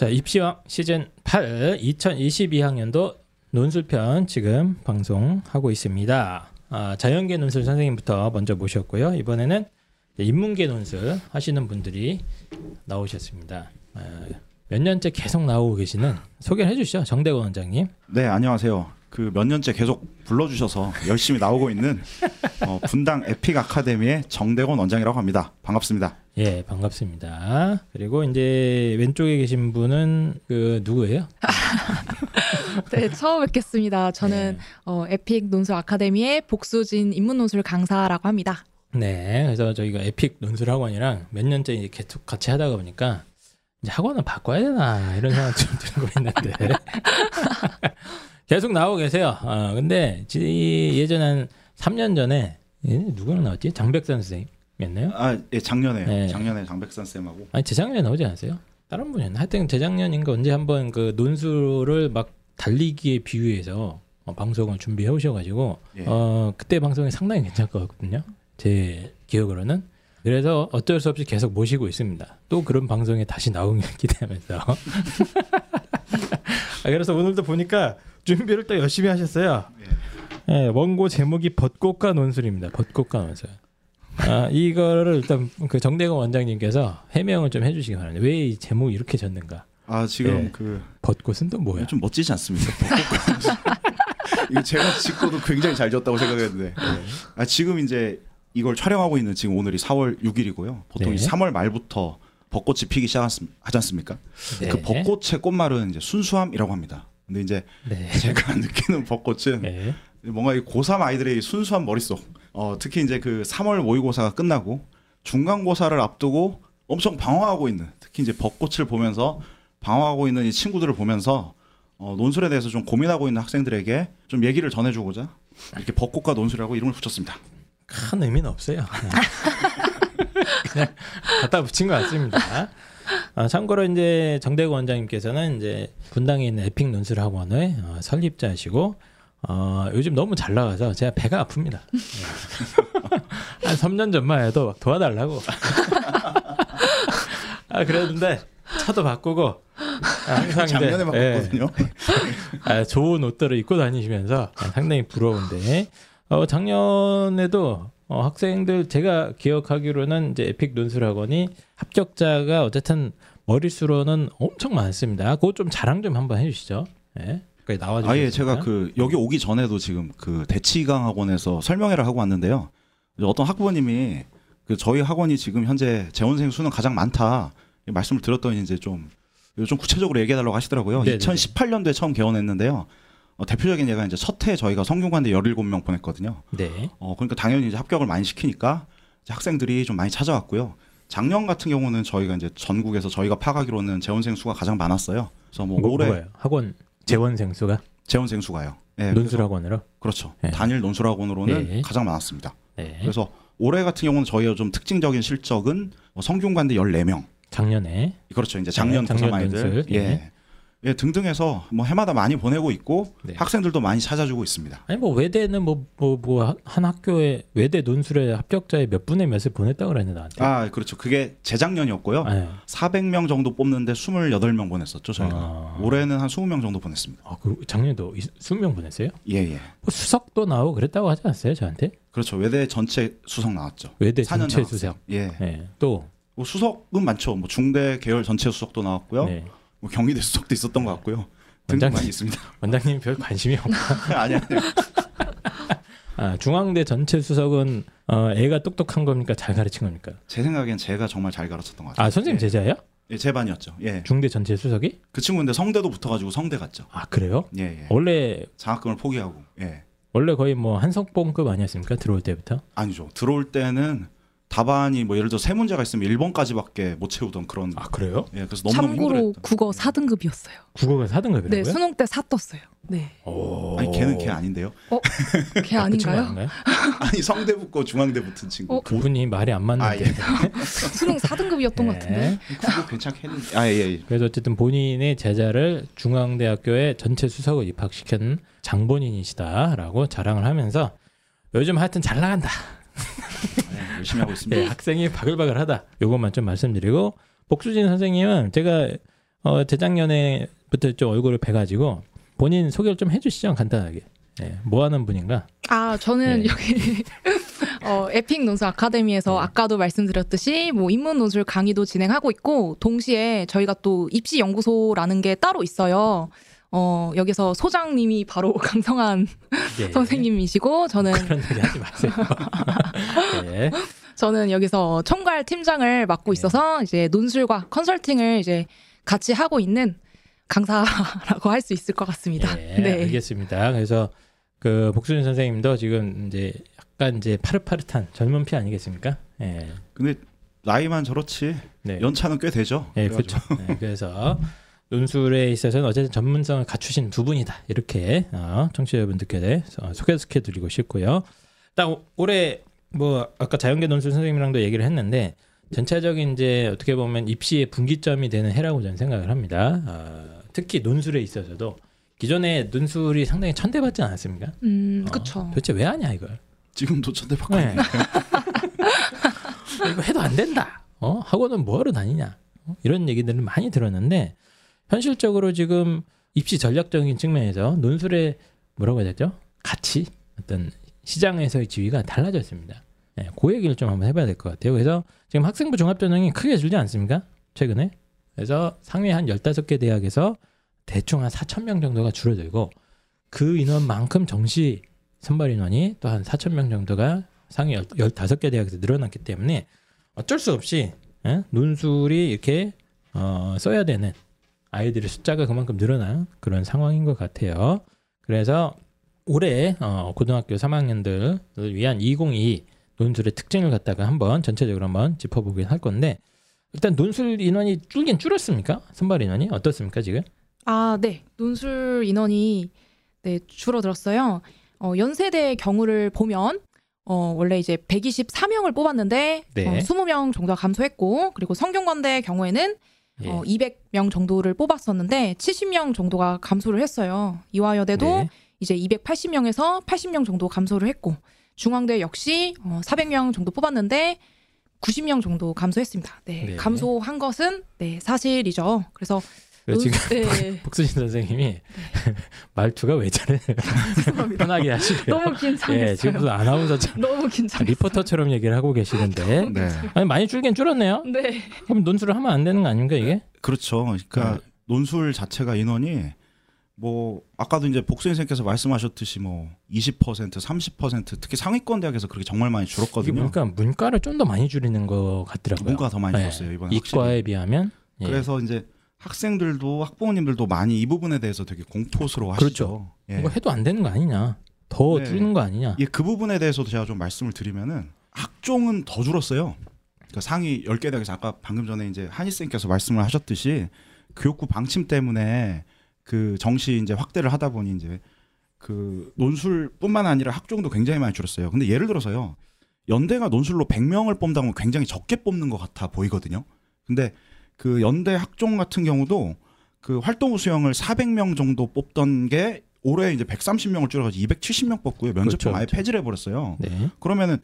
자, 입시왕 시즌 8 2022학년도 논술편 지금 방송하고 있습니다. 아, 자연계 논술 선생님부터 먼저 모셨고요. 이번에는 인문계 논술 하시는 분들이 나오셨습니다. 아, 몇 년째 계속 나오고 계시는 소개를 해주시죠. 정대건 원장님. 네, 안녕하세요. 그 몇 년째 계속 불러주셔서 열심히 나오고 있는 어, 분당 에픽 아카데미의 정대건 원장이라고 합니다. 반갑습니다. 예, 반갑습니다. 그리고 이제 왼쪽에 계신 분은 그 누구예요? 네, 처음 뵙겠습니다. 저는 네. 어, 에픽 논술 아카데미의 복수진 인문 논술 강사라고 합니다. 네, 그래서 저희가 에픽 논술 학원이랑 몇 년째 이제 계속 같이 하다가 보니까 이제 학원을 바꿔야 되나 이런 생각 좀 들고 있는데 계속 나오고 계세요. 아 근데 지- 예전 한 3년 전에 얘 누구랑 나왔지? 장백선 선생님 이었나요? 아, 예, 작년에 네. 작년에 장백선 쌤하고 아니 재작년에 나오지 않았어요? 다른 분이었나? 하여튼 재작년인가 언제 한번 그 논술을 막 달리기에 비유해서 어, 방송을 준비해 오셔가지고 예. 어 그때 방송이 상당히 괜찮거든요. 제 기억으로는. 그래서 어쩔 수 없이 계속 모시고 있습니다. 또 그런 방송에 다시 나오길 기대하면서. 아, 그래서 오늘도 보니까 준비를 또 열심히 하셨어요. 예, 원고 제목이 벚꽃과 논술입니다. 벚꽃과 논술. 아, 이거를 일단 그 정대건 원장님께서 해명을 좀 해주시기 바랍니다. 왜 이 제목이 이렇게 졌는가? 아 지금 네. 그 벚꽃은 또 뭐야? 좀 멋지지 않습니까? 이거 제가 짓고도 굉장히 잘 지었다고 생각했는데 아, 지금 이제 이걸 촬영하고 있는 지금 오늘이 4월 6일이고요. 보통 네. 이 3월 말부터 벚꽃이 피기 시작하지 않습니까? 네. 그 벚꽃의 꽃말은 이제 순수함이라고 합니다. 근데 이제 네. 제가 느끼는 벚꽃은 네. 뭔가 이 고3 아이들의 이 순수한 머릿속. 어, 특히 이제 그 3월 모의고사가 끝나고 중간고사를 앞두고 엄청 방황하고 있는 특히 이제 벚꽃을 보면서 방황하고 있는 이 친구들을 보면서 어, 논술에 대해서 좀 고민하고 있는 학생들에게 좀 얘기를 전해주고자 이렇게 벚꽃과 논술이라고 이름을 붙였습니다. 큰 의미는 없어요. 그냥 갖다 붙인 것 같습니다. 아, 참고로 이제 정대구 원장님께서는 이제 분당에 있는 에픽 논술 학원의 어, 설립자시고 어, 요즘 너무 잘 나가서 제가 배가 아픕니다. 예. 한 3년 전만 해도 막 도와달라고. 아 그랬는데 차도 바꾸고 아, 항상 이제, 작년에 예. 바꿨거든요. 아, 좋은 옷들을 입고 다니시면서 아, 상당히 부러운데 어, 작년에도 어, 학생들 제가 기억하기로는 이제 에픽 논술학원이 합격자가 어쨌든 머릿수로는 엄청 많습니다. 그거 좀 자랑 좀 한번 해주시죠. 예. 거기 나와주세요. 아예 제가 그 여기 오기 전에도 지금 그 대치강 학원에서 설명회를 하고 왔는데요. 어떤 학부모님이 그 저희 학원이 지금 현재 재원생 수는 가장 많다 이 말씀을 드렸더니 이제 좀, 좀 구체적으로 얘기해달라고 하시더라고요. 네네네. 2018년도에 처음 개원했는데요. 어, 대표적인 예가 이제 첫 해 저희가 성균관대 17명 보냈거든요. 네. 어, 그러니까 당연히 이제 합격을 많이 시키니까 이제 학생들이 좀 많이 찾아왔고요. 작년 같은 경우는 저희가 이제 전국에서 저희가 파악하기로는 재원생 수가 가장 많았어요. 그래서 뭐 뭐, 올해 뭐예요? 학원 재원생 수가 재원생 수가요. 네, 논술학원으로. 그렇죠. 네. 단일 논술학원으로는 네. 가장 많았습니다. 네. 그래서 올해 같은 경우는 저희가 좀 특징적인 실적은 뭐 성균관대 14명. 작년에 그렇죠. 이제 작년 네, 고3 작년 아이들. 논술. 예. 네. 예, 등등해서 뭐 해마다 많이 보내고 있고 네. 학생들도 많이 찾아주고 있습니다. 아니 뭐 외대는 뭐 뭐 뭐 한 학교에 외대 논술에 합격자의 몇 분의 몇을 보냈다고 그랬는데 나한테. 아, 그렇죠. 그게 재작년이었고요. 네. 400명 정도 뽑는데 28명 보냈었죠, 저희가. 아. 올해는 한 20명 정도 보냈습니다. 아, 그 작년에도 20명 보냈어요? 예, 예. 뭐 수석도 나오고 그랬다고 하지 않았어요, 저한테? 그렇죠. 외대 전체 수석 나왔죠. 외대 4년 전체 수석. 예. 네. 또뭐 수석은 많죠. 뭐 중대 계열 전체 수석도 나왔고요. 네. 뭐 경희대 수석도 있었던 것 같고요. 등등. 많이 있습니다. 원장님 별 관심이 없고. 아니 아니. 아, 중앙대 전체 수석은 어, 애가 똑똑한 겁니까? 잘 가르친 겁니까? 제 생각엔 제가 정말 잘 가르쳤던 것 같아요. 아, 선생님 예. 제자예요? 예, 제 반이었죠. 예. 중대 전체 수석이? 그 친구인데 성대도 붙어가지고 성대 갔죠. 아, 그래요? 예, 예. 원래 장학금을 포기하고. 예. 원래 거의 뭐 한석봉급 아니었습니까? 들어올 때부터? 아니죠. 들어올 때는 답안이 뭐 예를 들어 세 문제가 있으면 1번까지밖에 못 채우던 그런. 아, 그래요? 예, 그래서 너무 너무 참고로 힘들었죠. 국어 4등급이었어요. 국어가 4등급이라고요? 네, 수능 때 4 떴어요. 네. 오. 아니 걔는 걔 아닌데요. 걔 아, 그 친구 아닌가요? 아닌가요? 아니 성대 붙고 중앙대 붙은 친구. 어? 그분이 말이 안 맞는데. 아, 예. 수능 4등급이었던 것 같은데. 네. 그거 괜찮게 했는데. 아, 예, 예. 그래서 어쨌든 본인의 제자를 중앙대학교에 전체 수석을 입학시킨 장본인이시다라고 자랑을 하면서 요즘 하여튼 잘 나간다. 네, 열심히 하고 있습니다. 네, 학생이 바글바글하다. 요것만 좀 말씀드리고 복수진 선생님은 제가 어, 재작년에부터 좀 얼굴을 배가지고 본인 소개를 좀 해주시죠 간단하게. 예, 뭐 하는 분인가? 아, 저는 네. 여기 어, 에픽 논술 아카데미에서 네. 아까도 말씀드렸듯이 뭐 인문 논술 강의도 진행하고 있고 동시에 저희가 또 입시 연구소라는 게 따로 있어요. 어, 여기서 소장님이 바로 강성한 예. 선생님이시고 저는 그런 얘기 하지 마세요. 예. 저는 여기서 총괄 팀장을 맡고 네. 있어서 이제 논술과 컨설팅을 이제 같이 하고 있는 강사라고 할 수 있을 것 같습니다. 예, 네. 알겠습니다. 그래서 그 복수진 선생님도 지금 이제 약간 이제 파릇파릇한 젊은 피 아니겠습니까? 예. 근데 나이만 저렇지 네. 연차는 꽤 되죠. 예, 그래가지고 그렇죠. 네, 그래서 논술에 있어서는 어쨌든 전문성을 갖추신 두 분이다. 이렇게 어, 청취자분들께 어, 소개시켜 드리고 싶고요. 오- 올해 뭐 아까 자연계 논술 선생님이랑도 얘기를 했는데 전체적인 이제 어떻게 보면 입시의 분기점이 되는 해라고 저는 생각을 합니다. 어, 특히 논술에 있어서도 기존에 논술이 상당히 천대받지 않았습니까? 음, 어, 그쵸. 도대체 왜 하냐 이걸? 지금도 천대받고 네. 있네. 이거 해도 안 된다. 어? 학원은 뭐하러 다니냐? 어? 이런 얘기들을 많이 들었는데 현실적으로 지금 입시 전략적인 측면에서 논술의 뭐라고 해야 되죠? 가치 어떤 시장에서의 지위가 달라졌습니다. 예, 그 얘기를 좀 한번 해봐야 될 것 같아요. 그래서 지금 학생부 종합전형이 크게 줄지 않습니까? 최근에. 그래서 상위 한 15개 대학에서 대충 한 4천 명 정도가 줄어들고 그 인원만큼 정시 선발 인원이 또한 4천 명 정도가 상위 15개 대학에서 늘어났기 때문에 어쩔 수 없이 예? 논술이 이렇게 어, 써야 되는 아이들의 숫자가 그만큼 늘어난 그런 상황인 것 같아요. 그래서 올해 어, 고등학교 3학년들을 위한 2022 논술의 특징을 갖다가 한번 전체적으로 한번 짚어보긴 할 건데 일단 논술 인원이 줄긴 줄었습니까? 선발 인원이 어떻습니까 지금? 아, 네. 논술 인원이 네, 줄어들었어요. 어, 연세대 경우를 보면 어, 원래 이제 124명을 뽑았는데 네. 어, 20명 정도가 감소했고 그리고 성균관대 경우에는 예. 어, 200명 정도를 뽑았었는데 70명 정도가 감소를 했어요. 이화여대도 네. 이제 280명에서 80명 정도 감소를 했고 중앙대 역시 어, 400명 정도 뽑았는데 90명 정도 감소했습니다. 네, 네. 감소한 것은 네 사실이죠. 그래서 그래서 지금 네, 복수진 선생님이 말투가 왜 저래? 죄송합니다. 편하게 하시고요. 너무 긴장했어요. 예, 지금 무슨 아나운서처럼 너무 긴장. 리포터처럼 얘기를 하고 계시는데 네. 아니 많이 줄긴 줄었네요. 네. 그럼 논술을 하면 안 되는 거 아닙니까 이게? 그렇죠. 그러니까 네. 논술 자체가 인원이 뭐 아까도 이제 복수 선생님께서 말씀하셨듯이 뭐 20% 30% 특히 상위권 대학에서 그렇게 정말 많이 줄었거든요. 보니까 문과를 좀 더 많이 줄이는 것 같더라고요. 뭔가 더 많이 네. 줄었어요 이번에 이과에 확실히. 비하면 예. 그래서 이제 학생들도 학부모님들도 많이 이 부분에 대해서 되게 공포스러워 하시죠. 그렇죠. 예. 이거 해도 안 되는 거 아니냐? 더 네. 줄이는 거 아니냐? 예, 그 부분에 대해서도 제가 좀 말씀을 드리면은 학종은 더 줄었어요. 그러니까 상위 10개 대학에서 아까 방금 전에 이제 한희 쌤께서 말씀을 하셨듯이 교육부 방침 때문에 그 정시 이제 확대를 하다 보니 이제 그 논술뿐만 아니라 학종도 굉장히 많이 줄었어요. 근데 예를 들어서요. 연대가 논술로 100명을 뽑는다면 굉장히 적게 뽑는 것 같아 보이거든요. 근데 그 연대 학종 같은 경우도 그 활동 수영을 400명 정도 뽑던 게 올해 이제 130명을 줄여가지고 270명 뽑고요. 면접형 그렇죠, 아예 그렇죠. 폐지를 해버렸어요. 네. 그러면은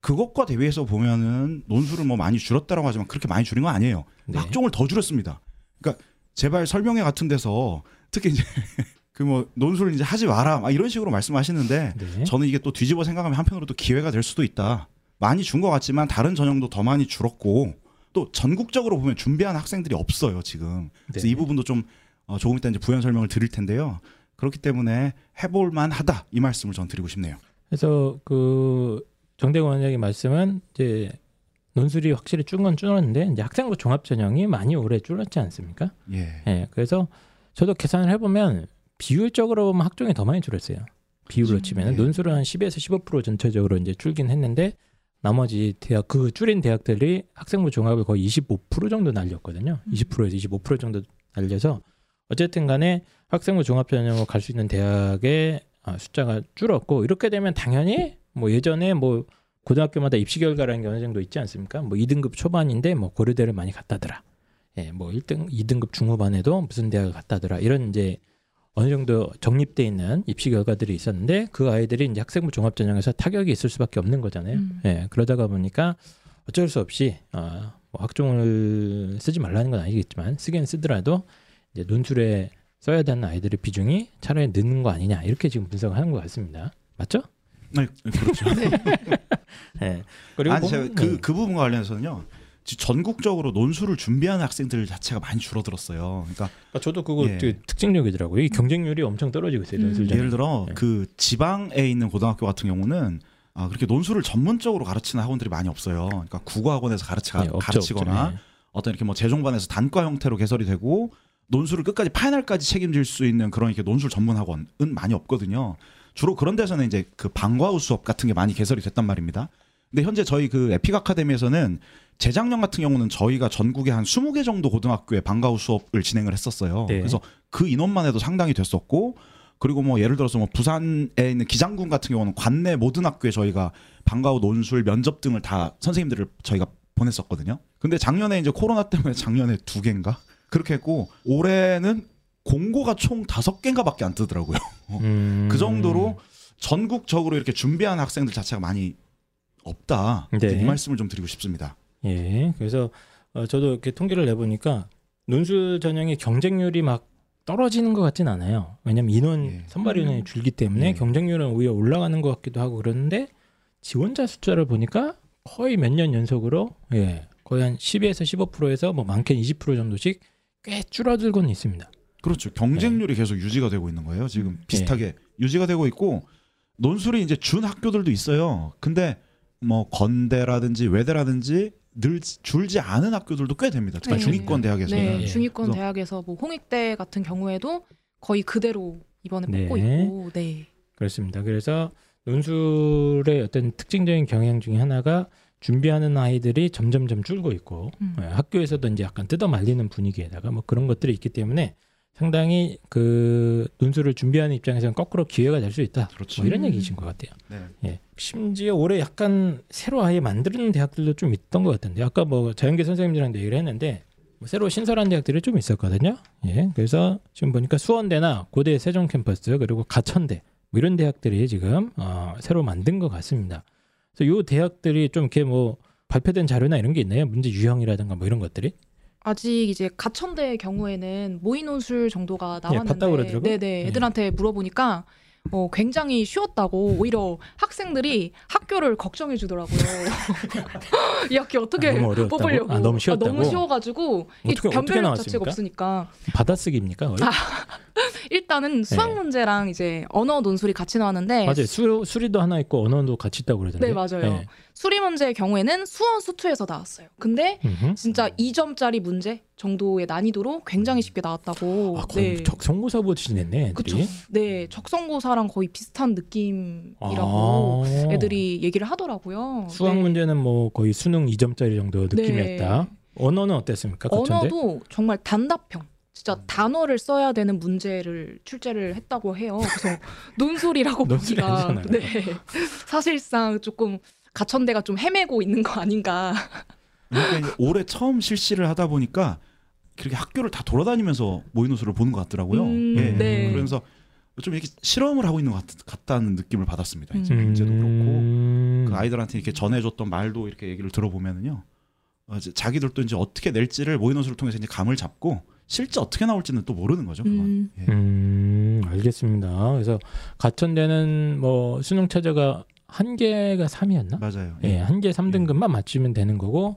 그것과 대비해서 보면은 논술을 뭐 많이 줄였다라고 하지만 그렇게 많이 줄인 건 아니에요. 네. 학종을 더 줄였습니다. 그러니까 제발 설명회 같은 데서 특히 이제 그 뭐 논술을 이제 하지 마라 막 이런 식으로 말씀하시는데 네. 저는 이게 또 뒤집어 생각하면 한편으로 또 기회가 될 수도 있다. 많이 준 것 같지만 다른 전형도 더 많이 줄었고 또 전국적으로 보면 준비한 학생들이 없어요 지금. 그래서 네. 이 부분도 좀 어, 조금 이따 이제 부연 설명을 드릴 텐데요. 그렇기 때문에 해볼 만하다 이 말씀을 전 드리고 싶네요. 그래서 그 정대건 원장의 말씀은 이제 논술이 확실히 줄은 건 줄었는데 이제 학생부 종합 전형이 많이 오래 줄었지 않습니까? 예. 예. 그래서 저도 계산을 해보면 비율적으로 보면 학종이 더 많이 줄었어요. 비율로 음, 치면 예. 논술은 한 10에서 15% 전체적으로 이제 줄긴 했는데 나머지 대학 그 줄인 대학들이 학생부 종합을 거의 25% 정도 날렸거든요. 음. 20%에서 25% 정도 날려서 어쨌든 간에 학생부 종합 전형으로 갈 수 있는 대학의 아, 숫자가 줄었고 이렇게 되면 당연히 뭐 예전에 뭐 고등학교마다 입시 결과라는 게 어느 정도 있지 않습니까? 뭐 2등급 초반인데 뭐 고려대를 많이 갔다더라. 예, 뭐 1등, 2등급 중후반에도 무슨 대학을 갔다더라. 이런 이제 어느 정도 정립돼 있는 입시 결과들이 있었는데 그 아이들이 이제 학생부 종합 전형에서 타격이 있을 수밖에 없는 거잖아요. 음. 예, 그러다가 보니까 어쩔 수 없이 어, 뭐 학종을 쓰지 말라는 건 아니겠지만 쓰긴 쓰더라도 이제 논술에 써야 되는 아이들의 비중이 차라리 늦는 거 아니냐 이렇게 지금 분석을 하는 것 같습니다. 맞죠? 네, 그렇죠. 네. 그리고 아니 제가 그, 네. 그 부분과 관련해서는요. 전국적으로 논술을 준비하는 학생들 자체가 많이 줄어들었어요. 그러니까 아, 저도 그거 예. 되게 특징적이더라고요. 이 경쟁률이 엄청 떨어지고 있어요. 음. 논술 전형이. 예를 들어 네. 그 지방에 있는 고등학교 같은 경우는 아, 그렇게 논술을 전문적으로 가르치는 학원들이 많이 없어요. 그러니까 국어학원에서 가르치, 네, 없죠, 가르치거나 없죠. 네. 어떤 이렇게 뭐 재종반에서 단과 형태로 개설이 되고 논술을 끝까지 파이널까지 책임질 수 있는 그런 이렇게 논술 전문 학원은 많이 없거든요. 주로 그런 데서는 이제 그 방과후 수업 같은 게 많이 개설이 됐단 말입니다. 근데 현재 저희 그 에픽 아카데미에서는 재작년 같은 경우는 저희가 전국에 한 20개 정도 고등학교에 방과후 수업을 진행을 했었어요. 네. 그래서 그 인원만 해도 상당히 됐었고 그리고 뭐 예를 들어서 뭐 부산에 있는 기장군 같은 경우는 관내 모든 학교에 저희가 방과후 논술 면접 등을 다 선생님들을 저희가 보냈었거든요. 근데 작년에 이제 코로나 때문에 작년에 두 개인가 그렇게 했고 올해는 공고가 총 다섯 개인가밖에 안 뜨더라고요. 음. 그 정도로 전국적으로 이렇게 준비하는 학생들 자체가 많이 없다. 네. 이 말씀을 좀 드리고 싶습니다. 예. 그래서 어, 저도 이렇게 통계를 내보니까 논술 전형의 경쟁률이 막 떨어지는 것 같진 않아요. 왜냐면 인원 예. 선발 인원이 음. 줄기 때문에 예. 경쟁률은 오히려 올라가는 것 같기도 하고 그러는데 지원자 숫자를 보니까 거의 몇 년 연속으로 예 거의 한 12에서 15%에서 뭐 많게는 20% 정도씩 꽤 줄어들고는 있습니다. 그렇죠. 경쟁률이 계속 유지가 되고 있는 거예요. 지금 비슷하게 네. 유지가 되고 있고 논술이 이제 준 학교들도 있어요. 근데 뭐 건대라든지 외대라든지 늘 줄지 않은 학교들도 꽤 됩니다. 특히 네. 중위권 대학에서는. 네, 예. 중위권 대학에서 뭐 홍익대 같은 경우에도 거의 그대로 이번에 네. 뽑고 있고, 네. 그렇습니다. 그래서 논술의 어떤 특징적인 경향 중에 하나가 준비하는 아이들이 점점점 줄고 있고 음. 예, 학교에서도 이제 약간 뜯어 말리는 분위기에다가 뭐 그런 것들이 있기 때문에 상당히 그 논술을 준비하는 입장에서는 거꾸로 기회가 될 수 있다. 그렇죠. 뭐 이런 음. 얘기이신 것 같아요. 네. 예. 심지어 올해 약간 새로 아예 만드는 대학들도 좀 있던 것 같은데 아까 뭐 자연계 선생님들한테 얘기를 했는데 뭐 새로 신설한 대학들이 좀 있었거든요. 예. 그래서 지금 보니까 수원대나 고대 세종 캠퍼스 그리고 가천대 뭐 이런 대학들이 지금 어, 새로 만든 것 같습니다. 그래서 요 대학들이 좀 이렇게 뭐 발표된 자료나 이런 게 있나요? 문제 유형이라든가 뭐 이런 것들이? 아직 이제 가천대 경우에는 모의논술 정도가 봤다고 나왔는데, 예, 그러더라고요. 네네, 애들한테 물어보니까 어, 굉장히 쉬웠다고 오히려 학생들이 학교를 걱정해 주더라고요. 이 학교 어떻게 아, 너무? 뽑으려고? 아, 너무 쉬웠다고? 너무 쉬워가지고 이 어떻게- 변별력 나왔습니까? 자체가 없으니까 받아쓰기입니까? 아, 일단은 수학 네. 문제랑 이제 언어 논술이 같이 나왔는데 맞아요. 수, 수리도 하나 있고 언어도 같이 있다고 그러던데. 네, 맞아요. 수리 문제의 경우에는 수원 수투에서 나왔어요. 근데 음흠. 진짜 2점짜리 문제 정도의 난이도로 굉장히 쉽게 나왔다고. 아, 거의 네. 적성고사 보듯이 냈네, 그쵸. 애들이. 네, 적성고사랑 거의 비슷한 느낌이라고 아. 애들이 얘기를 하더라고요. 수학 네. 문제는 뭐 거의 수능 2점짜리 정도 느낌이었다. 네. 언어는 어땠습니까? 가천대? 언어도 정말 단답형. 진짜 음. 단어를 써야 되는 문제를 출제를 했다고 해요. 그래서 논술이라고 논술이 보기가. 네. 사실상 조금 가천대가 좀 헤매고 있는 거 아닌가. 그러니까 올해 처음 실시를 하다 보니까 그렇게 학교를 다 돌아다니면서 모의노수를 보는 것 같더라고요. 음, 예. 네. 그러면서 좀 이렇게 실험을 하고 있는 것 같, 같다는 느낌을 받았습니다. 이제 음. 문제도 그렇고 음. 그 아이들한테 이렇게 전해줬던 말도 이렇게 얘기를 들어보면은요, 어, 이제 자기들도 이제 어떻게 낼지를 모의노수를 통해서 이제 감을 잡고 실제 어떻게 나올지는 또 모르는 거죠. 그건. 음. 예. 음, 알겠습니다. 그래서 가천대는 뭐 수능 최저가 한 개가 3이었나? 맞아요. 예, 한개 3등급만 맞추면 되는 거고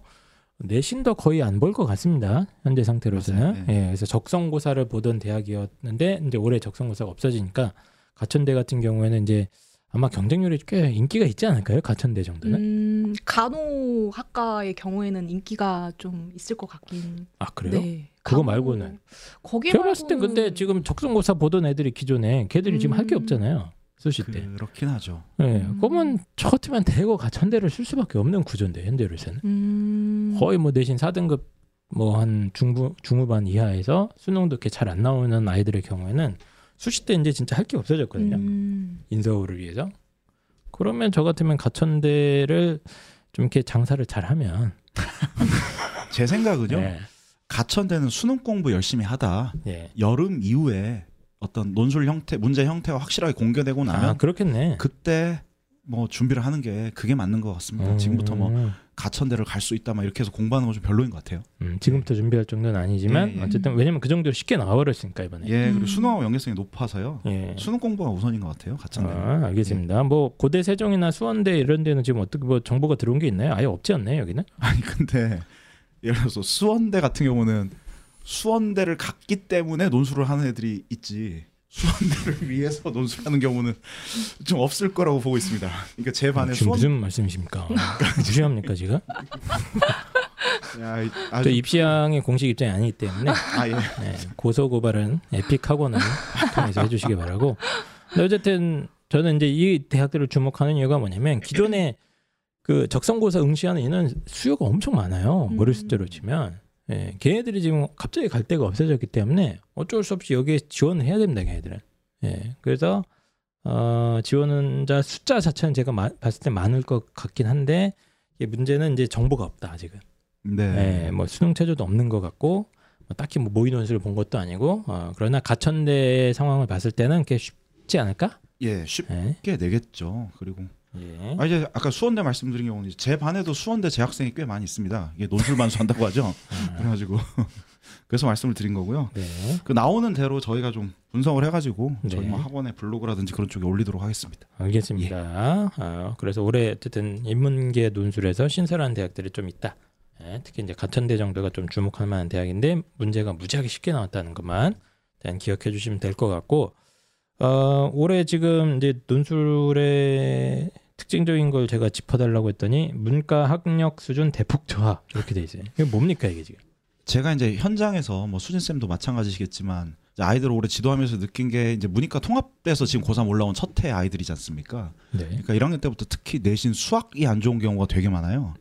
내신도 거의 안 볼 것 같습니다. 현재 상태로서는. 맞아요. 예, 그래서 적성고사를 보던 대학이었는데 이제 올해 적성고사가 없어지니까 가천대 같은 경우에는 이제 아마 경쟁률이 꽤 인기가 있지 않을까요? 가천대 정도는? 음, 간호학과의 경우에는 인기가 좀 있을 것 같긴. 아 그래요? 네. 그거 간호- 말고는? 거기 제가 봤을 땐 말고는- 근데 지금 적성고사 보던 애들이 기존에 걔들이 지금 할게 음. 없잖아요. 수시 때. 그렇긴 하죠. 예, 음. 그러면 저 같으면 대거 가 천대를 쓸 수밖에 없는 구조인데 현재로서는 음. 거의 뭐 내신 4등급 뭐 한 중부 중후반 이하에서 수능도 이렇게 잘 안 나오는 아이들의 경우에는 수시 때 이제 진짜 할 게 없어졌거든요. 음. 인서울을 위해서. 그러면 저 같으면 가천대를 좀 이렇게 장사를 잘하면 제 생각은요. 예, 가천대는 수능 공부 열심히 하다 예. 여름 이후에 어떤 논술 형태, 문제 형태가 확실하게 공개되고 나면 아 그렇겠네. 그때 뭐 준비를 하는 게 그게 맞는 것 같습니다. 지금부터 뭐 음, 가천대를 갈 수 있다 막 이렇게 해서 공부하는 건 좀 별로인 것 같아요. 음, 지금부터 준비할 정도는 아니지만 예, 예. 어쨌든 왜냐면 그 정도로 쉽게 나와버렸으니까 이번에. 예, 그리고 음. 수능하고 연계성이 높아서요. 예. 수능 공부가 우선인 것 같아요. 가천대. 아, 알겠습니다. 뭐 고대 세종이나 수원대 이런 데는 지금 어떻게 뭐 정보가 들어온 게 있나요? 아예 없지 않나요 여기는? 아니 근데 예를 들어서 수원대 같은 경우는 수원대를 갔기 때문에 논술을 하는 애들이 있지 수원대를 위해서 논술하는 경우는 좀 없을 거라고 보고 있습니다. 그러니까 제 반에 지금 수원 무슨 말씀이십니까? 무시합니까 지금? 야, 이- 저 아주 입시양의 공식 입장이 아니기 때문에 아 예. 네, 고소 고발은 에픽 학원을 통해서 해주시기 바라고. 근데 어쨌든 저는 이제 이 대학들을 주목하는 이유가 뭐냐면 기존에 그 적성고사 응시하는 인원 수요가 엄청 많아요. 음. 머리 숫자로 치면. 예, 걔네들이 지금 갑자기 갈 데가 없어졌기 때문에 어쩔 수 없이 여기에 지원을 해야 됩니다. 걔네들은. 예, 그래서 어, 지원자 숫자 자체는 제가 마- 봤을 때 많을 것 같긴 한데 이게 문제는 이제 정보가 없다 아직은. 네. 예, 뭐 수능 체조도 없는 것 같고 뭐 딱히 뭐 모의 논술을 본 것도 아니고 어, 그러나 가천대 상황을 봤을 때는 꽤 쉽지 않을까? 예, 쉽게 예. 내겠죠. 그리고 예. 아 이제 아까 수원대 말씀드린 경우는 제 반에도 수원대 재학생이 꽤 많이 있습니다. 이게 논술 반수한다고 하죠. 아, 그래가지고 그래서 말씀을 드린 거고요. 네. 그 나오는 대로 저희가 좀 분석을 해가지고 저희 네. 뭐 학원의 블로그라든지 그런 쪽에 올리도록 하겠습니다. 알겠습니다. 어, 그래서 올해 어쨌든 인문계 논술에서 신설한 대학들이 좀 있다. 예, 특히 이제 가천대 정도가 좀 주목할 만한 대학인데 문제가 무지하게 쉽게 나왔다는 것만 일단 기억해 주시면 될 것 같고 어, 올해 지금 이제 논술의 특징적인 걸 제가 짚어달라고 했더니 문과 학력 수준 대폭 저하 이렇게 돼 있어요. 이게 뭡니까 이게 지금? 제가 이제 현장에서 뭐 수진 쌤도 마찬가지시겠지만 이제 아이들 올해 지도하면서 느낀 게 이제 문이과 통합돼서 지금 고3 올라온 첫 해 아이들이지 않습니까? 네. 그러니까 1학년 때부터 특히 내신 수학이 안 좋은 경우가 되게 많아요.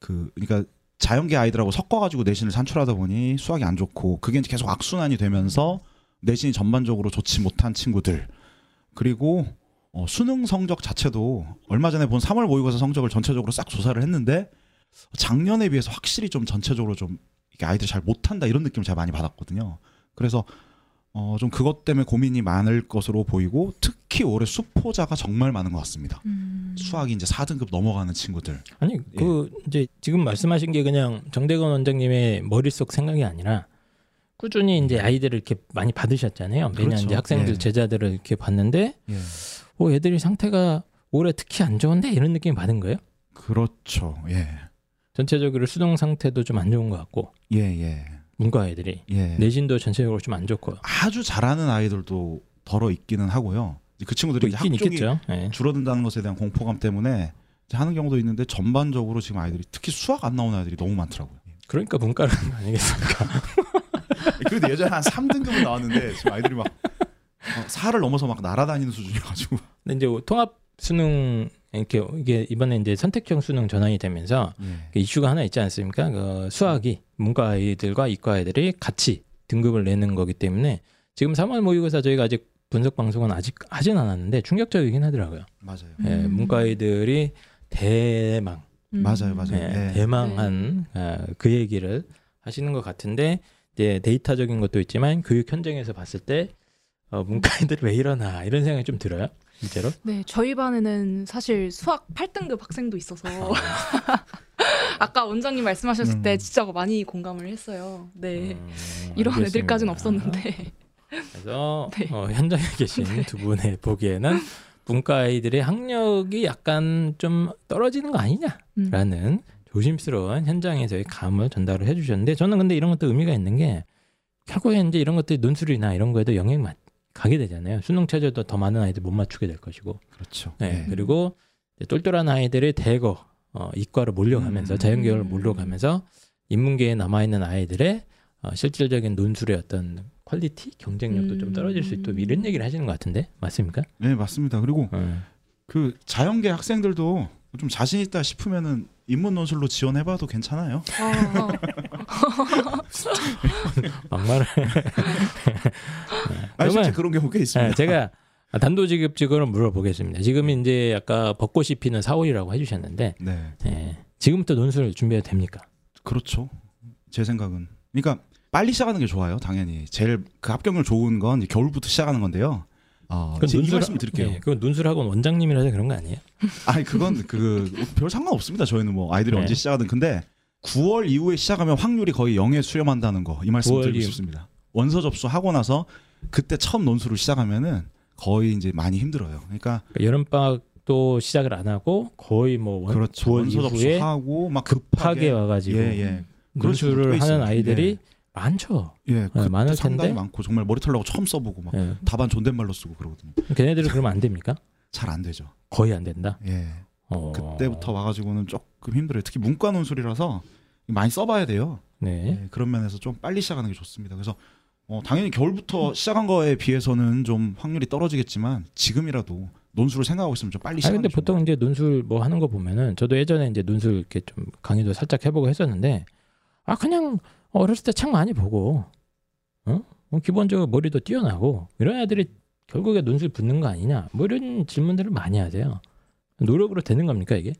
그 그러니까 자연계 아이들하고 섞어가지고 내신을 산출하다 보니 수학이 안 좋고 그게 이제 계속 악순환이 되면서 내신이 전반적으로 좋지 못한 친구들 그리고 어, 수능 성적 자체도 얼마 전에 본 3월 모의고사 성적을 전체적으로 싹 조사를 했는데 작년에 비해서 확실히 좀 전체적으로 좀 이게 아이들이 잘 못한다 이런 느낌을 제가 많이 받았거든요. 그래서 어, 좀 그것 때문에 고민이 많을 것으로 보이고 특히 올해 수포자가 정말 많은 것 같습니다. 음. 수학이 이제 4등급 넘어가는 친구들. 아니 그 이제 지금 말씀하신 게 그냥 정대건 원장님의 머릿속 생각이 아니라 꾸준히 이제 아이들을 이렇게 많이 받으셨잖아요. 매년 그렇죠. 이제 학생들 예. 제자들을 이렇게 봤는데 예. 어 애들이 상태가 올해 특히 안 좋은데 이런 느낌이 받은 거예요. 그렇죠. 예. 전체적으로 수능 상태도 좀 안 좋은 것 같고 예, 예. 문과 애들이 예. 내신도 전체적으로 좀 안 좋고 아주 잘하는 아이들도 덜어 있기는 하고요. 그 친구들이 학종이 있겠죠. 예. 줄어든다는 것에 대한 공포감 때문에 하는 경우도 있는데 전반적으로 지금 아이들이 특히 수학 안 나오는 아이들이 너무 많더라고요. 그러니까 문과를 하는 거 아니겠습니까? 그래도 예전에 한 3등급은 나왔는데 지금 아이들이 막 어, 4를 넘어서 막 날아다니는 수준이어가지고. 근데 이제 통합 수능 이렇게 이게 이번에 이제 선택형 수능 전환이 되면서 예. 그 이슈가 하나 있지 않습니까? 그 수학이 문과 아이들과 이과 아이들이 같이 등급을 내는 거기 때문에 지금 3월 모의고사 저희가 아직 분석 방송은 아직 하진 않았는데 충격적이긴 하더라고요. 맞아요. 예, 음. 문과 아이들이 대망, 음. 맞아요, 맞아요. 예, 네. 대망한 어, 그 얘기를 하시는 것 같은데 이제 데이터적인 것도 있지만 교육 현장에서 봤을 때 어, 문과 아이들이 왜 이러나 이런 생각이 좀 들어요. 실제로. 네, 저희 반에는 사실 수학 8등급 학생도 있어서 아까 원장님 말씀하셨을 음. 때 진짜 많이 공감을 했어요. 네. 음, 이런 알겠습니다. 애들까지는 없었는데. 그래서 네. 어, 현장에 계신 두 분의 보기에는 문과 아이들의 학력이 약간 좀 떨어지는 거 아니냐라는 음. 조심스러운 현장에서의 감을 전달을 해주셨는데 저는 근데 이런 것도 의미가 있는 게 결국에 이제 이런 것들이 논술이나 이런 거에도 영향이 마- 가게 되잖아요. 수능 체제도 더 많은 아이들 못 맞추게 될 것이고, 그렇죠. 네, 예. 그리고 똘똘한 아이들이 대거 어, 이과로 몰려가면서 음. 자연계열로 음. 몰려가면서 인문계에 남아 있는 아이들의 어, 실질적인 논술의 어떤 퀄리티, 경쟁력도 좀 떨어질 수 있고 음. 이런 얘기를 하시는 것 같은데 맞습니까? 네, 맞습니다. 그리고 어. 그 자연계 학생들도 좀 자신 있다 싶으면은 인문 논술로 지원해봐도 괜찮아요. 어, 어. 막말을 정말- 진짜 그런 경우 꽤 있습니다. 네, 제가 단도직입적으로 물어보겠습니다. 지금 이제 아까 벚꽃이 피는 4월이라고 해주셨는데 네, 예, 지금부터 논술 준비해도 됩니까? 그렇죠. 제 생각은. 그러니까 빨리 시작하는 게 좋아요. 당연히 제일 그 합격률 좋은 건 겨울부터 시작하는 건데요. 어, 그건 논술 말씀 드릴게요. 예, 그건 논술학원 원장님이라서 그런 거 아니에요? 아니 그건 그 별 상관 없습니다. 저희는 뭐 아이들이 네. 언제 시작하든 근데 9월 이후에 시작하면 확률이 거의 0에 수렴한다는 거 이 말씀 9월 드리고 이후. 싶습니다. 원서 접수하고 나서 그때 처음 논술을 시작하면은 거의 이제 많이 힘들어요. 그러니까 그러니까 여름 방학도 시작을 안 하고 거의 뭐 원, 그렇죠. 9월 원서 접수하고 막 급하게 급하게 와가지고 예, 예. 논술을 꽤 하는 있어요. 아이들이 예. 많죠. 예, 그때 많을 상당히 텐데. 많고 정말 머리 털라고 처음 써보고 막 예. 답안 존댓말로 쓰고 그러거든요. 걔네들은 그러면 안 됩니까? 잘 안 되죠. 거의 안 된다. 예, 어. 그때부터 와가지고는 조금 힘들어요. 특히 문과 논술이라서 많이 써봐야 돼요. 네. 예, 그런 면에서 좀 빨리 시작하는 게 좋습니다. 그래서 어, 당연히 겨울부터 시작한 거에 비해서는 좀 확률이 떨어지겠지만 지금이라도 논술을 생각하고 있으면 좀 빨리 아 시작하는 근데 보통 이제 논술 뭐 하는 거 보면은 저도 예전에 이제 논술 이렇게 좀 강의도 살짝 해보고 했었는데 아 그냥 어렸을 때 책 많이 보고 어? 뭐 기본적으로 머리도 뛰어나고 이런 애들이 결국에 논술 붙는 거 아니냐 뭐 이런 질문들을 많이 하세요. 노력으로 되는 겁니까 이게?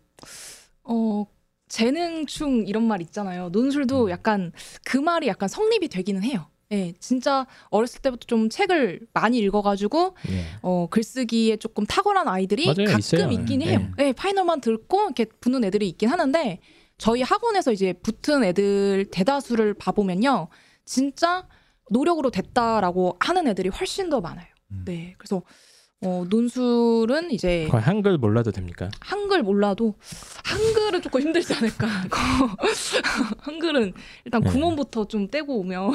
어 재능충 이런 말 있잖아요. 논술도 음. 약간 그 말이 약간 성립이 되기는 해요. 예, 진짜 어렸을 때부터 좀 책을 많이 읽어가지고 예. 어, 글쓰기에 조금 탁월한 아이들이 맞아요, 가끔 있어요. 있긴 네. 해요. 예, 파이널만 듣고 이렇게 붙는 애들이 있긴 하는데 저희 학원에서 이제 붙은 애들 대다수를 봐보면요, 진짜 노력으로 됐다라고 하는 애들이 훨씬 더 많아요. 음. 네, 그래서 어, 논술은 이제 한글 몰라도 됩니까? 한글 몰라도 한글은 조금 힘들지 않을까. 한글은 일단 네. 구몬부터 좀 떼고 오면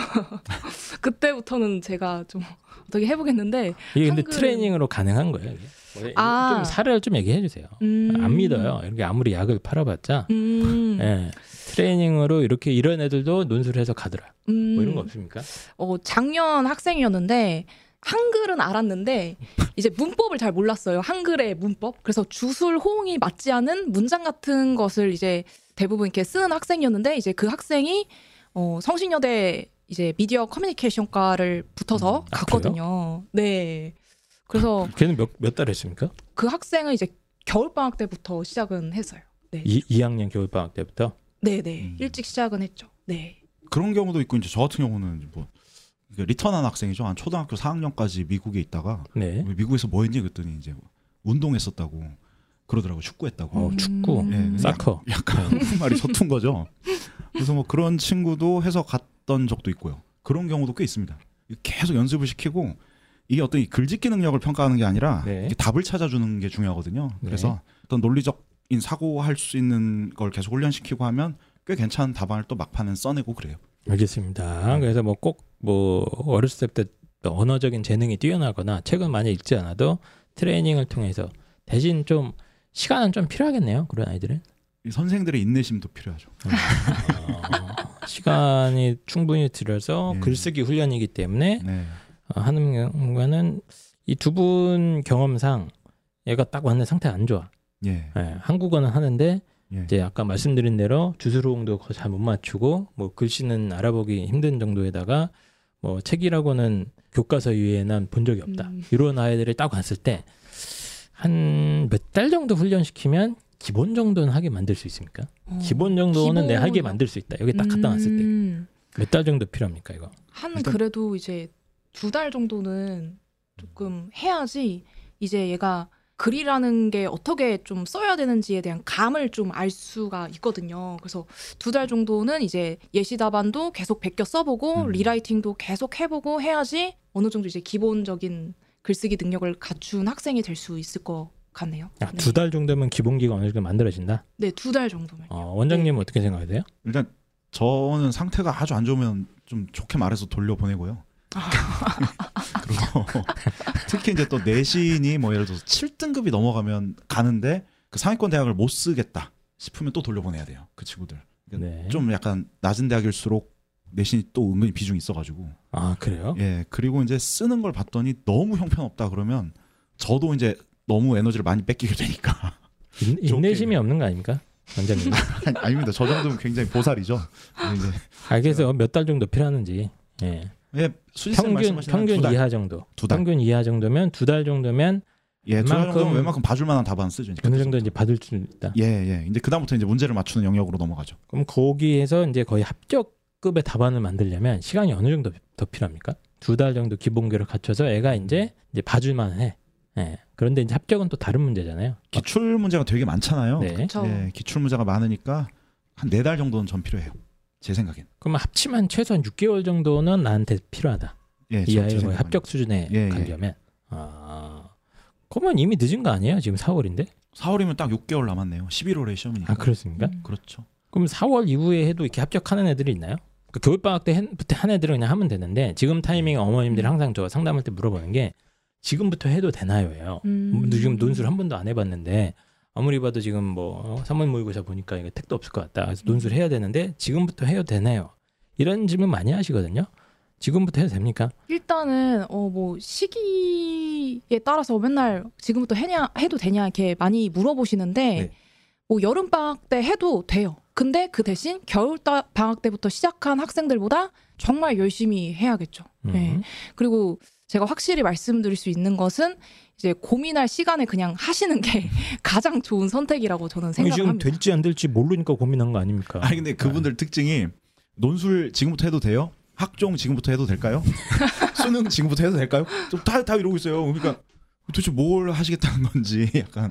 그때부터는 제가 좀 어떻게 해보겠는데. 이게 근데 한글은- 트레이닝으로 가능한 거예요. 뭐 아. 좀 사례를 좀 얘기해 주세요. 음. 안 믿어요. 이렇게 아무리 약을 팔아봤자 음. 예. 트레이닝으로 이렇게 이런 애들도 논술해서 가더라. 음. 뭐 이런 거 없습니까? 어, 작년 학생이었는데 한글은 알았는데 이제 문법을 잘 몰랐어요. 한글의 문법. 그래서 주술 호응이 맞지 않은 문장 같은 것을 이제 대부분 이렇게 쓰는 학생이었는데 이제 그 학생이 어, 성신여대 이제 미디어 커뮤니케이션과를 붙어서 음, 아, 갔거든요. 네. 그래서 걔는 몇 몇 달 했습니까? 그 학생은 이제 겨울 방학 때부터 시작은 했어요. 네. 이 2학년 겨울 방학 때부터. 네, 네. 음. 일찍 시작은 했죠. 네. 그런 경우도 있고 이제 저 같은 경우는 뭐 리턴한 학생이죠. 한 초등학교 4학년까지 미국에 있다가 네. 미국에서 뭐 했니 그랬더니 이제 운동했었다고 그러더라고 축구했다고. 어, 축구, 음. 예, 그냥 사커. 약간 한국말이 서툰 거죠. 그래서 뭐 그런 친구도 해서 갔던 적도 있고요. 그런 경우도 꽤 있습니다. 계속 연습을 시키고 이게 어떤 이 글짓기 능력을 평가하는 게 아니라 네. 답을 찾아주는 게 중요하거든요. 그래서 어떤 논리적인 사고할 수 있는 걸 계속 훈련시키고 하면 꽤 괜찮은 답안을 또 막판은 써내고 그래요. 알겠습니다. 그래서 뭐꼭뭐 어렸을 때부터 언어적인 재능이 뛰어나거나 책을 많이 읽지 않아도 트레이닝을 통해서 대신 좀 시간은 좀 필요하겠네요. 그런 아이들은 이 선생들의 인내심도 필요하죠. 어, 시간이 충분히 들여서 예. 글쓰기 훈련이기 때문에 네. 어, 하는 경우는 이 두 분 경험상 얘가 딱 왔는 상태 안 좋아. 예. 예, 한국어는 하는데 예. 이제 아까 말씀드린 대로 주술호응도 잘 못 맞추고 뭐 글씨는 알아보기 힘든 정도에다가 뭐 책이라고는 교과서 이외에 난본 적이 없다. 음. 이런 아이들이 딱 왔을 때 한 몇 달 정도 훈련시키면 기본 정도는 하게 만들 수 있습니까? 어, 기본 정도는 내 하게? 만들 수 있다. 여기 딱 갖다 놨을 때몇달 음, 정도 필요합니까 이거? 한 일단- 그래도 이제 두 달 정도는 조금 해야지 이제 얘가 글이라는 게 어떻게 좀 써야 되는지에 대한 감을 좀 알 수가 있거든요. 그래서 두 달 정도는 이제 예시 답안도 계속 베껴 써보고 음. 리라이팅도 계속 해보고 해야지 어느 정도 이제 기본적인 글쓰기 능력을 갖춘 학생이 될 수 있을 것 같네요. 아, 두달 정도면 기본기가 어느 정도 만들어진다. 네, 두 달 정도면. 어, 원장님 은 어떻게 생각하세요? 일단 저는 상태가 아주 안 좋으면 좀 좋게 말해서 돌려보내고요. 그리고 특히 이제 또 내신이 뭐 예를 들어서 7등급이 넘어가면 가는데 그 상위권 대학을 못 쓰겠다 싶으면 또 돌려보내야 돼요. 그 친구들. 그러니까 네. 좀 약간 낮은 대학일수록 내신이 또 은근히 비중이 있어가지고 아 그래요? 예 그리고 이제 쓰는 걸 봤더니 너무 형편없다 그러면 저도 이제 너무 에너지를 많이 뺏기게 되니까 인, 인내심이 없는 거 아닙니까? 원장님. 아닙니다. 저 정도면 굉장히 보살이죠. 이제 아, 그래서 몇달 정도 필요하는지. 예. 예, 평균 평균. 이하 정도. 두 달. 평균 이하 정도면 두 달 정도면 예, 두달 웬만큼- 정도면 웬만큼 봐줄 만한 답안 쓰죠. 이제 어느 정도 이제 받을 수 있다. 예, 예. 이제 그다음부터 이제 문제를 맞추는 영역으로 넘어가죠. 그럼 거기에서 이제 거의 합격급의 답안을 만들려면 시간이 어느 정도 더 필요합니까? 두 달 정도 기본교를 갖춰서 애가 이제 이제 봐줄 만 해. 예. 그런데 이제 합격은 또 다른 문제잖아요. 기출 문제가 되게 많잖아요. 네. 예, 기출 문제가 많으니까 한 네 달 정도는 전 필요해요. 제 생각엔. 그러면 합치면 최소한 6개월 정도는 나한테 필요하다. 예, 이제 거의. 합격 수준에 예, 예. 가려면. 아. 그러면 이미 늦은 거 아니에요? 지금 4월인데? 4월이면 딱 6개월 남았네요. 11월에 시험이니까. 아, 그렇습니까? 음. 그렇죠. 그럼 4월 이후에 해도 이렇게 합격하는 애들이 있나요? 그 겨울 방학 때부터 한 애들은 그냥 하면 되는데 지금 타이밍에 어머님들이 음. 항상 저 상담할 때 물어보는 게 지금부터 해도 되나요?예요. 음. 지금 논술 한 번도 안 해봤는데 아무리 봐도 지금 뭐 산문 모의고사 보니까 이거 택도 없을 것 같다. 그래서 논술 해야 되는데 지금부터 해도 되나요? 이런 질문 많이 하시거든요. 지금부터 해도 됩니까? 일단은 어 뭐 시기에 따라서 맨날 지금부터 해냐 해도 되냐 이렇게 많이 물어보시는데 네. 뭐 여름 방학 때 해도 돼요. 근데 그 대신 겨울 따- 방학 때부터 시작한 학생들보다 정말 열심히 해야겠죠. 네. 음. 그리고 제가 확실히 말씀드릴 수 있는 것은 이제 고민할 시간에 그냥 하시는 게 가장 좋은 선택이라고 저는 생각을 지금 합니다. 될지 안 될지 모르니까 고민한 거 아닙니까? 아니 근데 그분들 특징이 논술 지금부터 해도 돼요? 학종 지금부터 해도 될까요? 수능 지금부터 해도 될까요? 다다 다 이러고 있어요. 그러니까 도대체 뭘 하시겠다는 건지 약간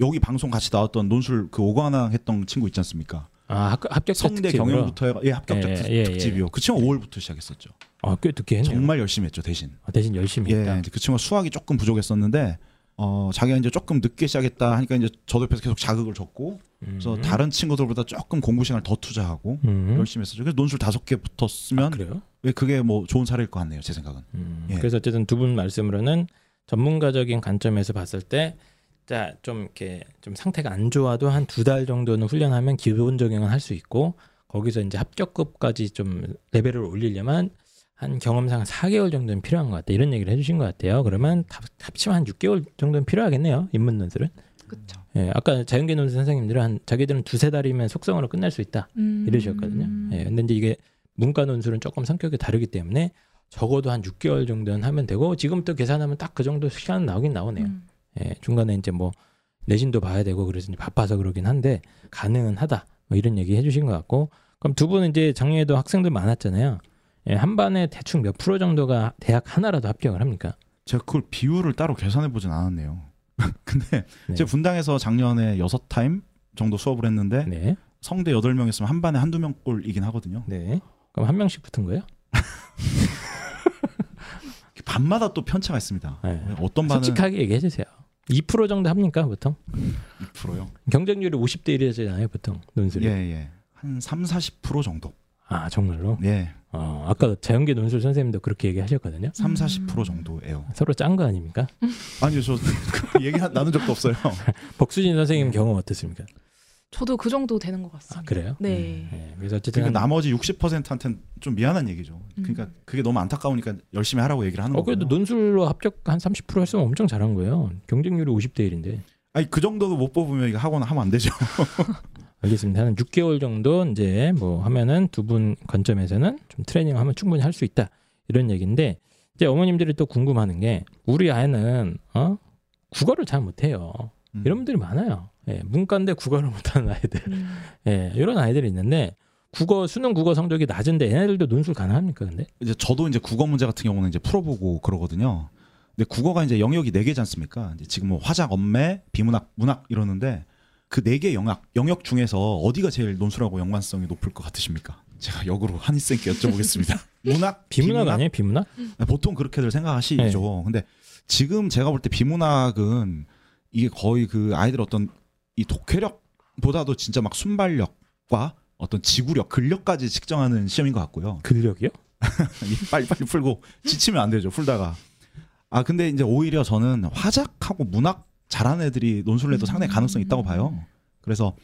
여기 방송 같이 나왔던 논술 그 오관왕 했던 친구 있지 않습니까? 아 합, 합격자 성대 특집으로? 경영부터 해가 예 합격자 예, 특- 예, 예. 특집이요. 그 친구 5월부터 시작했었죠. 아, 꽤 늦게 했네요. 정말 열심히 했죠 대신. 아, 대신 열심히 예, 했다. 이제 그 친구가 수학이 조금 부족했었는데 어 자기가 이제 조금 늦게 시작했다 하니까 이제 저도 옆에서 계속 자극을 줬고 그래서 음. 다른 친구들보다 조금 공부 시간을 더 투자하고 음. 열심히 했었죠. 그래서 논술 다섯 개 붙었으면 아, 그래요? 왜 그게 뭐 좋은 사례일 것 같네요. 제 생각은. 음, 예. 그래서 어쨌든 두 분 말씀으로는 전문가적인 관점에서 봤을 때, 자, 좀 이렇게 좀 상태가 안 좋아도 한 두 달 정도는 훈련하면 기본 적용은 할수 있고, 거기서 이제 합격급까지 좀 레벨을 올리려면 한 경험상 4개월 정도는 필요한 것 같다. 이런 얘기를 해주신 것 같아요. 그러면 합- 합치면 한 6개월 정도는 필요하겠네요. 인문 논술은. 그렇죠. 예, 아까 자연계 논술 선생님들은 한 자기들은 두세 달이면 속성으로 끝날 수 있다. 음. 이러셨거든요. 예, 근데 이제 이게 문과 논술은 조금 성격이 다르기 때문에 적어도 한 6개월 정도는 하면 되고 지금부터 계산하면 딱 그 정도 시간 나오긴 나오네요. 음. 예, 중간에 이제 뭐 내신도 봐야 되고 그래서 이제 바빠서 그러긴 한데 가능은 하다. 뭐 이런 얘기 해주신 것 같고 그럼 두 분은 이제 작년에도 학생들 많았잖아요. 예, 한 반에 대충 몇 프로 정도가 대학 하나라도 합격을 합니까? 제가 그걸 비율을 따로 계산해 보진 않았네요. 근데 네. 제 분당에서 작년에 여섯 타임 정도 수업을 했는데 네, 성대 여덟 명 있으면 한 반에 한두 명꼴이긴 하거든요. 네. 그럼 한 명씩 붙은 거예요? 반마다 또 편차가 있습니다. 네. 어떤 반은 솔직하게 얘기해 주세요. 2% 정도 합니까 보통? 2%요. 경쟁률이 50대 1이잖아요 보통 논술이. 예, 예. 한 3, 40% 정도. 아 정말로? 예. 어, 아까 자연계 논술 선생님도 그렇게 얘기하셨거든요. 3, 음. 40% 정도예요. 서로 짠 거 아닙니까? 아니요, 저 그 얘기 나눈 적도 없어요. 복수진 선생님 경험 어떻습니까? 저도 그 정도 되는 것 같습니다. 아 그래요? 네. 네, 그래서 어쨌든 그러니까 나머지 60%한테는 좀 미안한 얘기죠. 그러니까 음. 그게 너무 안타까우니까 열심히 하라고 얘기를 하는 어 거고요. 그래도 논술로 합격 한 30% 했으면 엄청 잘한 거예요. 경쟁률이 50대 1인데. 아니 그 정도도 못 뽑으면 이거 학원 하면 안 되죠. 알겠습니다. 한 6개월 정도 이제 뭐 하면은 두 분 관점에서는 좀 트레이닝 하면 충분히 할 수 있다 이런 얘기인데 이제 어머님들이 또 궁금하는 게 우리 아이는 어 국어를 잘 못해요. 음. 이런 분들이 많아요. 예, 문과인데 국어를 못하는 아이들. 음. 예, 이런 아이들이 있는데 국어 수능 국어 성적이 낮은데 얘네들도 논술 가능합니까 근데? 이제 저도 이제 국어 문제 같은 경우는 이제 풀어보고 그러거든요. 근데 국어가 이제 영역이 네 개지 않습니까? 이제 지금 뭐 화작, 언매, 비문학, 문학 이러는데 그 네 개 영역 영역 중에서 어디가 제일 논술하고 연관성이 높을 것 같으십니까? 제가 역으로 한희 쌤께 여쭤보겠습니다. 문학, 비문학, 아니에요? 비문학? 보통 그렇게들 생각하시죠. 근데 지금 제가 볼 때 비문학은 이게 거의 그 아이들 어떤 이 독해력보다도 진짜 막 순발력과 어떤 지구력, 근력까지 측정하는 시험인 것 같고요. 근력이요? 빨리 빨리 풀고 지치면 안 되죠. 풀다가. 아 근데 이제 오히려 저는 화작하고 문학 잘하는 애들이 논술을 해도 상당히 가능성이 있다고 봐요. 그래서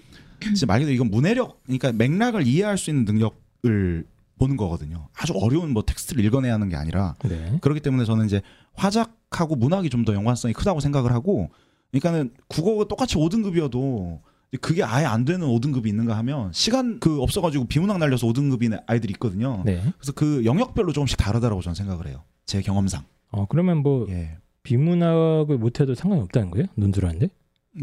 진짜 말 그대로 이건 문해력, 그러니까 맥락을 이해할 수 있는 능력을 보는 거거든요. 아주 어려운 뭐 텍스트를 읽어내야 하는 게 아니라 네. 그렇기 때문에 저는 이제 화작하고 문학이 좀 더 연관성이 크다고 생각을 하고 그러니까는 국어가 똑같이 5등급이어도 그게 아예 안 되는 5등급이 있는가 하면 시간 그 없어가지고 비문학 날려서 5등급인 아이들이 있거든요. 네. 그래서 그 영역별로 조금씩 다르다라고 저는 생각을 해요. 제 경험상. 어 그러면 뭐 예. 비문학을 못해도 상관이 없다는 거예요? 논술하는데?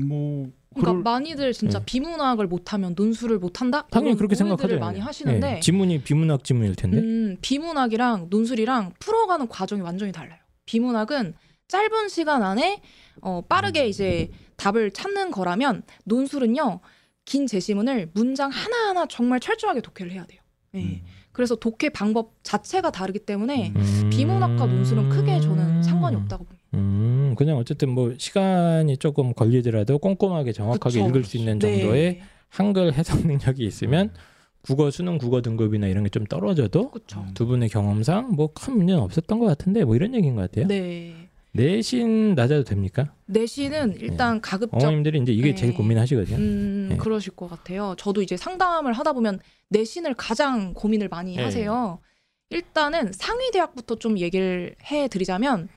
뭐 그러니까 그럴- 많이들 진짜 네. 비문학을 못하면 논술을 못한다. 당연히 그렇게 생각하죠. 많이 예. 하시는데 예, 지문이 비문학 지문일 텐데. 음, 비문학이랑 논술이랑 풀어가는 과정이 완전히 달라요. 비문학은 짧은 시간 안에 어, 빠르게 이제 답을 찾는 거라면 논술은요 긴 제시문을 문장 하나하나 정말 철저하게 독해를 해야 돼요. 예. 음. 그래서 독해 방법 자체가 다르기 때문에 음. 비문학과 논술은 크게 저는 상관이 없다고 봅니다. 음, 그냥 어쨌든 뭐 시간이 조금 걸리더라도 꼼꼼하게 정확하게 그쵸. 읽을 수 있는 정도의 네. 한글 해석 능력이 있으면 국어 수능 국어 등급이나 이런 게 좀 떨어져도 그렇죠. 두 분의 경험상 뭐 큰 문제는 없었던 것 같은데 뭐 이런 얘기인 것 같아요. 네. 내신 낮아도 됩니까? 내신은 일단 가급적 어머님들이 이제 이게 네. 제일 고민하시거든요. 음, 네. 그러실 것 같아요. 저도 이제 상담을 하다 보면 내신을 가장 고민을 많이 네. 하세요. 일단은 상위 대학부터 좀 얘기를 해 드리자면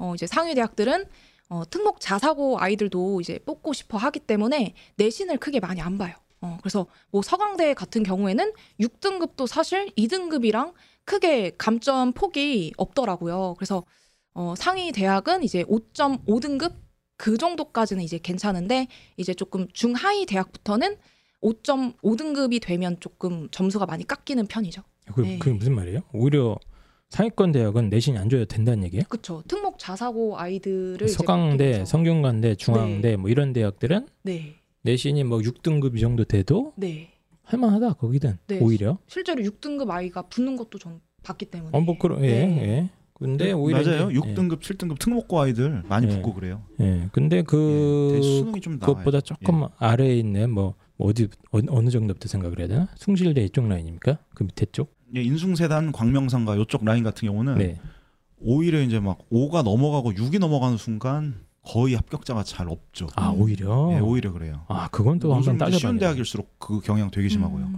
어 이제 상위 대학들은 어 특목 자사고 아이들도 이제 뽑고 싶어 하기 때문에 내신을 크게 많이 안 봐요. 어 그래서 뭐 서강대 같은 경우에는 6등급도 사실 2등급이랑 크게 감점 폭이 없더라고요. 그래서 어 상위 대학은 이제 5.5등급 그 정도까지는 이제 괜찮은데 이제 조금 중하위 대학부터는 5.5등급이 되면 조금 점수가 많이 깎이는 편이죠. 그, 네. 그게 무슨 말이에요? 오히려 상위권 대학은 내신이 안 줘도 된다는 얘기예요? 그렇죠. 특목 자사고 아이들을 서강대. 성균관대, 중앙대 뭐 이런 대학들은 네, 내신이 뭐 6등급 이 정도 돼도 네. 할만하다 거기든 네. 오히려. 실제로 6등급 아이가 붙는 것도 좀 봤기 때문에. 어, 뭐 그런 예, 네. 예. 근데 오히려 맞아요. 이제- 6등급, 7등급 특목고 아이들 많이 예. 붙고 그래요. 예. 예. 근데 예, 그 대신 수능이 좀 나와요. 그것보다 조금 아래에 있는 뭐, 뭐 어디 어느, 어느 정도부터 생각을 해야 되나? 숭실대 이쪽 라인입니까? 그 밑에 쪽? 예, 인숭세단, 광명상가 이쪽 라인 같은 경우는 네. 오히려 이제 막 5가 넘어가고 6이 넘어가는 순간 거의 합격자가 잘 없죠. 아 음. 오히려. 예, 오히려 그래요. 아 그건 또 한번 이제 쉬운 따져봐야 대학일수록 그 경향 되게 심하고요. 음.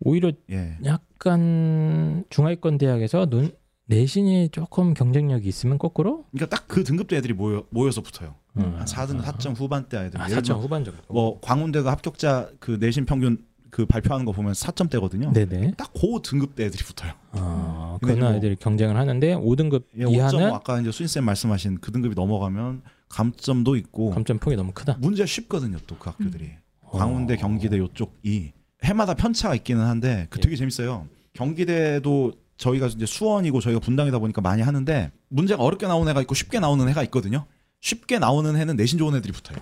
오히려 예. 약간 중하위권 대학에서 논, 내신이 조금 경쟁력이 있으면 거꾸로 그러니까 딱 그 등급대 애들이 모여 모여서 붙어요. 음. 한 4등 4점 후반대 아이들. 아, 예를 4점 들면 후반 정도. 뭐 광운대가 합격자 그 내신 평균 그 발표하는 거 보면 4점대거든요. 네네. 딱그 등급대 애들이 붙어요. 아, 그런 뭐- 아이들이 경쟁을 하는데 5등급 예, 5점 이하는 아까 이제 수인쌤 말씀하신 그 등급이 넘어가면 감점도 있고 감점 폭이 너무 크다. 문제가 쉽거든요. 또 그 학교들이. 어. 광운대, 경기대 요쪽이 해마다 편차가 있기는 한데 그 예. 되게 재밌어요. 경기대도 저희가 이제 수원이고 저희가 분당이다 보니까 많이 하는데 문제가 어렵게 나오는 애가 있고 쉽게 나오는 애가 있거든요. 쉽게 나오는 애는 내신 좋은 애들이 붙어요.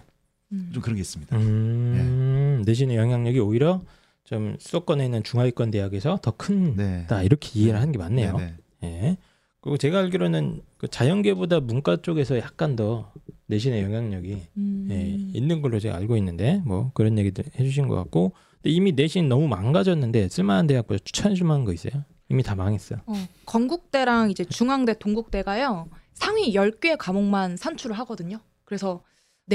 음. 좀 그런 게 있습니다. 음, 내신의 영향력이 오히려 좀 수도권에 있는 중하위권 대학에서 더 큰다 네. 이렇게 이해를 하는 게 맞네요. 네, 네. 예. 그리고 제가 알기로는 그 자연계보다 문과 쪽에서 약간 더 내신의 영향력이 음. 예, 있는 걸로 제가 알고 있는데 뭐 그런 얘기들 해주신 것 같고 근데 이미 내신 너무 망가졌는데 쓸만한 대학 뭐 추천해 줄 만한 거 있어요? 이미 다 망했어. 어, 건국대랑 이제 중앙대, 동국대가요 상위 10개 과목만 산출을 하거든요. 그래서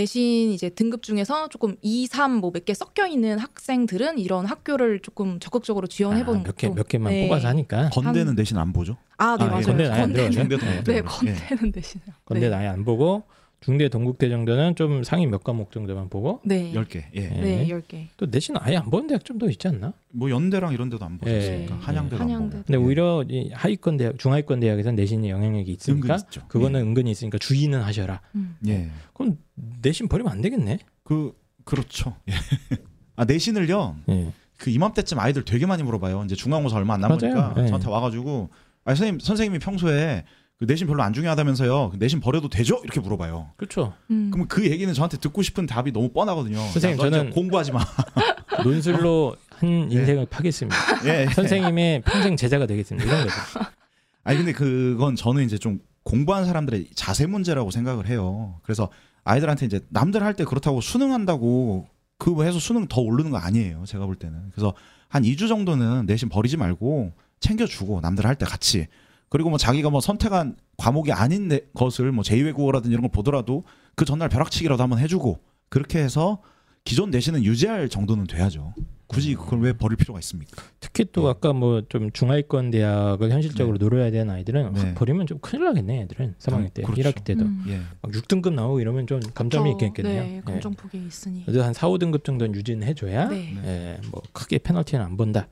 내신 이제 등급 중에서 조금 2, 3 뭐 몇 개 섞여 있는 학생들은 이런 학교를 조금 적극적으로 지원해 보는 아, 몇 개, 몇 개만 네. 뽑아서 하니까 건대는 한- 내신 안 보죠? 아, 네 아, 예, 맞아요. 건대는 아예 안 들어가죠? 중대도 못 네. 예. 건대는 대신에. 건대 네. 아예 안 보고 중대, 동국대 정도는 좀 상위 몇 과목 정도만 보고 네. 10개. 예. 네. 네, 10개. 또 내신 아예 안 보는 대학 좀 더 있지 않나? 뭐 연대랑 이런 데도 안 보셨으니까 예. 한양대도 한양대. 안 보고. 근데 예. 오히려 이 하위권 대학, 중하위권 대학에서는 내신이 영향력이 있으니까 은근 있죠. 그거는 은근히 있으니까 주의는 하셔라. 음. 예. 예. 그럼 내신 버리면 안 되겠네. 그 그렇죠. 예. 아 내신을요. 예. 그 이맘때쯤 아이들 되게 많이 물어봐요. 이제 중간고사 얼마 안 남으니까 맞아요. 네. 저한테 와 가지고 아 선생님 선생님이 평소에 그 내신 별로 안 중요하다면서요. 그 내신 버려도 되죠? 이렇게 물어봐요. 그렇죠. 음. 그럼 그 얘기는 저한테 듣고 싶은 답이 너무 뻔하거든요. 선생님, 야, 저는- 공부하지 마. 논술로 한 예. 인생을 파겠습니다. 예. 선생님의 평생 제자가 되겠습니다. 이런 거죠. 아니 근데 그건 저는 이제 좀 공부한 사람들의 자세 문제라고 생각을 해요. 그래서 아이들한테 이제 남들 할 때 그렇다고 수능한다고 그거 해서 수능 더 오르는 거 아니에요. 제가 볼 때는. 그래서 한 2주 정도는 내신 버리지 말고 챙겨주고 남들 할 때 같이 그리고 뭐 자기가 뭐 선택한 과목이 아닌 내- 것을 뭐 제2외국어라든지 이런 걸 보더라도 그 전날 벼락치기라도 한번 해주고 그렇게 해서 기존 내신은 유지할 정도는 돼야죠. 굳이 그걸 왜 버릴 필요가 있습니까? 특히 또 네. 아까 뭐 좀 중하위권 대학을 현실적으로 노려야 되는 아이들은 네. 확 버리면 좀 큰일 나겠네. 애들은 3학년 때, 그렇죠. 1학기 때도 음. 예. 막 6등급 나오고 이러면 좀 감점이 그쵸. 있겠네요. 네, 감정 폭이 있으니. 그래도 한 4, 5등급 정도는 유지는 해줘야 네. 예, 뭐 크게 페널티는 안 본다.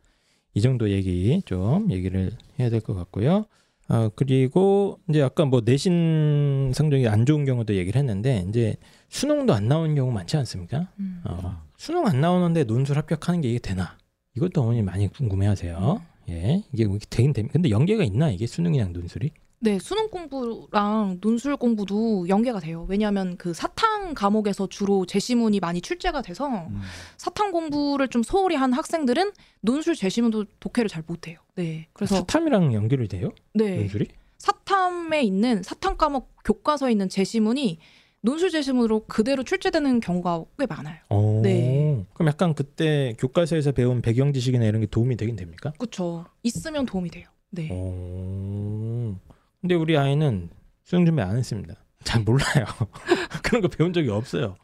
이 정도 얘기 좀 얘기를 해야 될 것 같고요. 어, 그리고 이제 아까 뭐 내신 성적이 안 좋은 경우도 얘기를 했는데 이제 수능도 안 나오는 경우 많지 않습니까? 음. 어, 수능 안 나오는데 논술 합격하는 게 이게 되나? 이것도 어머니 많이 궁금해하세요. 예, 이게 되긴 됩니다. 근데 연계가 있나 이게 수능이랑 논술이? 네, 수능 공부랑 논술 공부도 연계가 돼요. 왜냐하면 그 사탕 과목에서 주로 제시문이 많이 출제가 돼서 음. 사탕 공부를 좀 소홀히 한 학생들은 논술 제시문도 독해를 잘 못해요. 네, 그래서 사탐이랑 연결이 돼요? 네 논술이? 사탐에 있는 사탐 과목 교과서에 있는 제시문이 논술 제시문으로 그대로 출제되는 경우가 꽤 많아요. 어. 네. 그럼 약간 그때 교과서에서 배운 배경 지식이나 이런 게 도움이 되긴 됩니까? 그렇죠. 있으면 도움이 돼요. 네. 어. 근데 우리 아이는 수능 준비 안 했습니다. 잘 몰라요. 그런 거 배운 적이 없어요.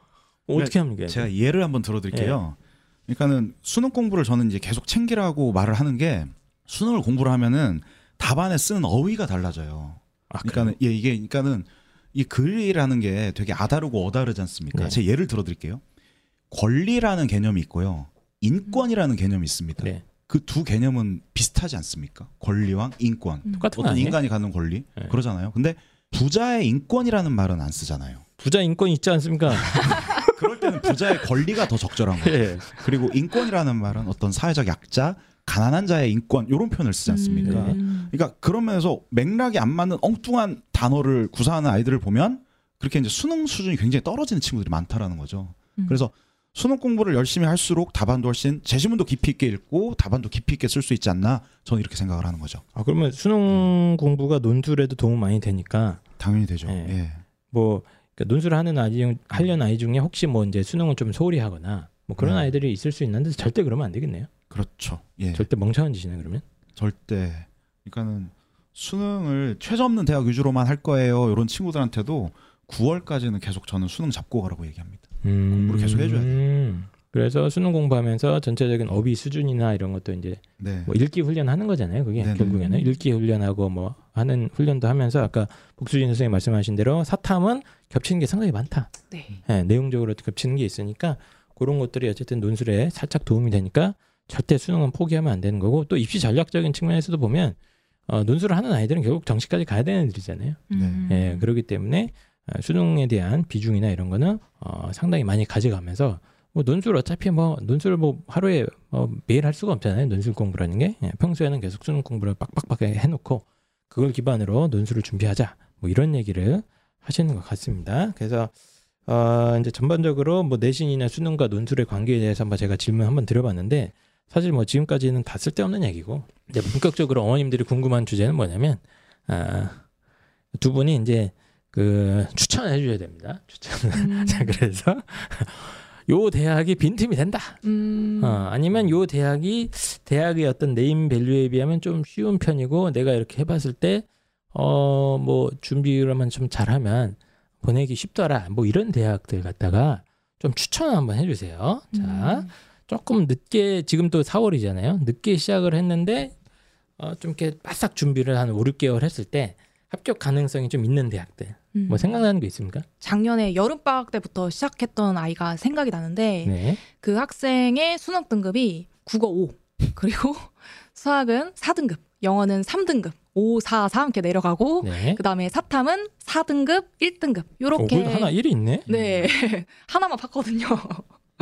어떻게 합니까? 제가 예를 한번 들어드릴게요. 그러니까는 수능 공부를 저는 이제 계속 챙기라고 말을 하는 게 수능을 공부를 하면은 답안에 쓰는 어휘가 달라져요. 아, 그러니까는 예 이게 그러니까는 이 글이라는 게 되게 아다르고 어다르지 않습니까? 네. 제 예를 들어드릴게요. 권리라는 개념이 있고요. 인권이라는 개념이 있습니다. 네. 그 두 개념은 비슷하지 않습니까? 권리와 인권. 음. 똑같은 거 어떤 아니에요? 인간이 갖는 권리 네. 그러잖아요. 근데 부자의 인권이라는 말은 안 쓰잖아요. 부자 인권 있지 않습니까? 그럴 때는 부자의 권리가 더 적절한 거예요. 예. 그리고 인권이라는 말은 어떤 사회적 약자, 가난한 자의 인권 이런 표현을 쓰지 않습니까? 음. 그러니까 그런 면에서 맥락이 안 맞는 엉뚱한 단어를 구사하는 아이들을 보면 그렇게 이제 수능 수준이 굉장히 떨어지는 친구들이 많다라는 거죠. 음. 그래서 수능 공부를 열심히 할수록 답안도 훨씬 제시문도 깊이 있게 읽고 답안도 깊이 있게 쓸 수 있지 않나 저는 이렇게 생각을 하는 거죠. 아 그러면 수능 공부가 논술에도 도움 많이 되니까 당연히 되죠. 네. 예. 뭐 그러니까 논술을 하는 아이 중 하려는 아이 중에 혹시 뭐 이제 수능을 좀 소홀히 하거나 뭐 그런 네. 아이들이 있을 수 있는데 절대 그러면 안 되겠네요. 그렇죠. 예. 절대 멍청한 짓이네 그러면. 절대. 그러니까는 수능을 최저 없는 대학 위주로만 할 거예요. 이런 친구들한테도 9월까지는 계속 저는 수능 잡고 가라고 얘기합니다. 음. 공부를 계속 해줘야 음. 그래서 수능 공부하면서 전체적인 어휘 수준이나 이런 것도 이제 네. 뭐 읽기 훈련하는 거잖아요. 그게 네네. 결국에는 읽기 훈련하고 뭐 하는 훈련도 하면서 아까 복수진 선생님 말씀하신 대로 사탐은 겹치는 게 상당히 많다. 네. 예, 내용적으로 겹치는 게 있으니까 그런 것들이 어쨌든 논술에 살짝 도움이 되니까 절대 수능은 포기하면 안 되는 거고 또 입시 전략적인 측면에서도 보면 어, 논술을 하는 아이들은 결국 정시까지 가야 되는 애들이잖아요. 음. 예, 그렇기 때문에 어, 수능에 대한 비중이나 이런 거는 어, 상당히 많이 가져가면서 뭐 논술 어차피 뭐 논술을 뭐 하루에 뭐 매일 할 수가 없잖아요. 논술 공부라는 게 예, 평소에는 계속 수능 공부를 빡빡하게 해놓고 그걸 기반으로 논술을 준비하자 뭐 이런 얘기를 하시는 것 같습니다. 그래서 어, 이제 전반적으로 뭐 내신이나 수능과 논술의 관계에 대해서 한번 제가 질문 한번 드려봤는데 사실 뭐 지금까지는 다 쓸데없는 얘기고 이제 본격적으로 어머님들이 궁금한 주제는 뭐냐면 아, 두 분이 이제 그 추천해 주셔야 됩니다. 추천. 음. 자 그래서 요 대학이 빈틈이 된다. 음. 어, 아니면 요 대학이 대학의 어떤 네임 밸류에 비하면 좀 쉬운 편이고 내가 이렇게 해봤을 때 어 뭐 준비를만 좀 잘하면 보내기 쉽더라. 뭐 이런 대학들 갖다가 좀 추천 한번 해주세요. 자 음. 조금 늦게 지금 또 4월이잖아요. 늦게 시작을 했는데 어, 좀 이렇게 바싹 준비를 한 5, 6개월 했을 때 합격 가능성이 좀 있는 대학들 음. 뭐 생각나는 게 있습니까? 작년에 여름 방학 때부터 시작했던 아이가 생각이 나는데 네. 그 학생의 수능 등급이 국어 5 그리고 수학은 4등급, 영어는 3등급, 5, 4, 3 이렇게 내려가고 네. 그다음에 사탐은 4등급, 1등급 어, 요렇게 그래도 하나 1이 있네. 네 하나만 봤거든요.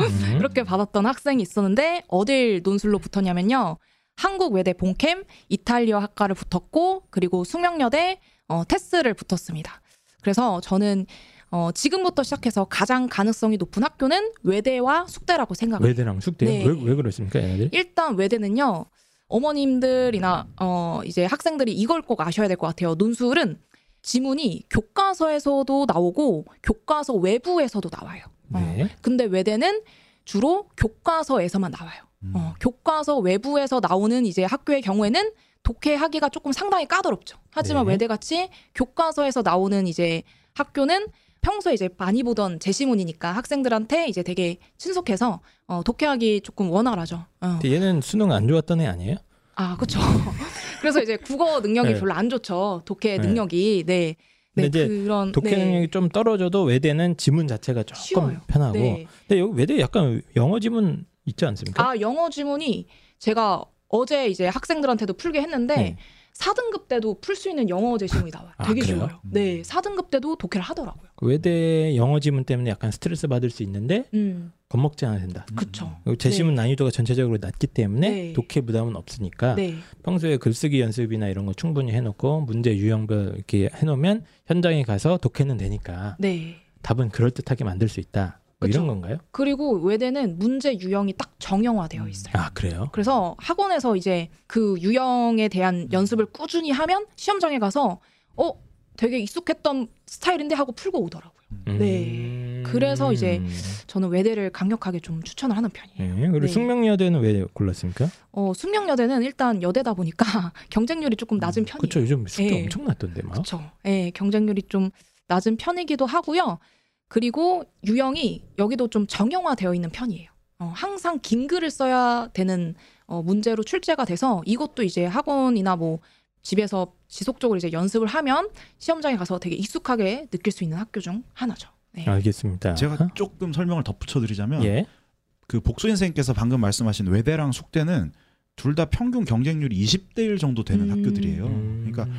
음. 그렇게 받았던 학생이 있었는데 어딜 논술로 붙었냐면요. 한국 외대 본캠 이탈리아 학과를 붙었고 그리고 숙명여대 어, 테스를 붙었습니다. 그래서 저는 어, 지금부터 시작해서 가장 가능성이 높은 학교는 외대와 숙대라고 생각해요. 외대랑 숙대 네. 왜, 왜 그렇습니까 얘네들? 일단 외대는요. 어머님들이나 어, 이제 학생들이 이걸 꼭 아셔야 될 것 같아요. 논술은 지문이 교과서에서도 나오고 교과서 외부에서도 나와요. 어, 네. 근데 외대는 주로 교과서에서만 나와요. 음. 어, 교과서 외부에서 나오는 이제 학교의 경우에는 독해하기가 조금 상당히 까다롭죠. 하지만 네. 외대같이 교과서에서 나오는 이제 학교는 평소에 이제 많이 보던 제시문이니까 학생들한테 이제 되게 친숙해서 어, 독해하기 조금 원활하죠. 어. 근데 얘는 수능 안 좋았던 애 아니에요? 아, 그렇죠. 그래서 이제 국어 능력이 네. 별로 안 좋죠. 독해 네. 능력이 네. 네, 근데 이제 그런 독해 네. 능력이 좀 떨어져도 외대는 지문 자체가 조금 쉬워요. 편하고 네. 근데 여기 외대 약간 영어 지문 있지 않습니까? 아 영어 지문이 제가 어제 이제 학생들한테도 풀게 했는데 네. 4등급 때도 풀 수 있는 영어 제시문이 나와요. 아, 되게 그래요? 쉬워요. 네, 4등급 때도 독해를 하더라고요. 그 외대 영어 지문 때문에 약간 스트레스 받을 수 있는데 음, 겁먹지 않아도 된다. 그쵸. 그리고 제시문 난이도가 전체적으로 낮기 때문에 네. 독해 부담은 없으니까 네, 평소에 글쓰기 연습이나 이런 거 충분히 해놓고 문제 유형별 이렇게 해놓으면 현장에 가서 독해는 되니까 네. 답은 그럴 듯하게 만들 수 있다. 뭐 이런. 건가요? 그리고 외대는 문제 유형이 딱 정형화되어 있어요. 아 그래요? 그래서 학원에서 이제 그 유형에 대한 연습을 꾸준히 하면 시험장에 가서 어 되게 익숙했던 스타일인데 하고 풀고 오더라고요. 네. 그래서 이제 저는 외대를 강력하게 좀 추천을 하는 편이에요. 네. 그리고 네. 숙명여대는 왜 골랐습니까? 어, 숙명여대는 일단 여대다 보니까 경쟁률이 조금 낮은 편이에요. 그렇죠. 요즘 숙제 네. 엄청 낮던데 막. 그렇죠. 예, 경쟁률이 좀 낮은 편이기도 하고요. 그리고 유형이 여기도 좀 정형화되어 있는 편이에요. 어, 항상 긴 글을 써야 되는 어, 문제로 출제가 돼서 이것도 이제 학원이나 뭐 집에서 지속적으로 이제 연습을 하면 시험장에 가서 되게 익숙하게 느낄 수 있는 학교 중 하나죠. 네. 알겠습니다. 제가 조금 설명을 덧붙여 드리자면 예. 그 복수 선생님께서 방금 말씀하신 외대랑 숙대는 둘 다 평균 경쟁률이 20대 1 정도 되는 음. 학교들이에요. 음. 그러니까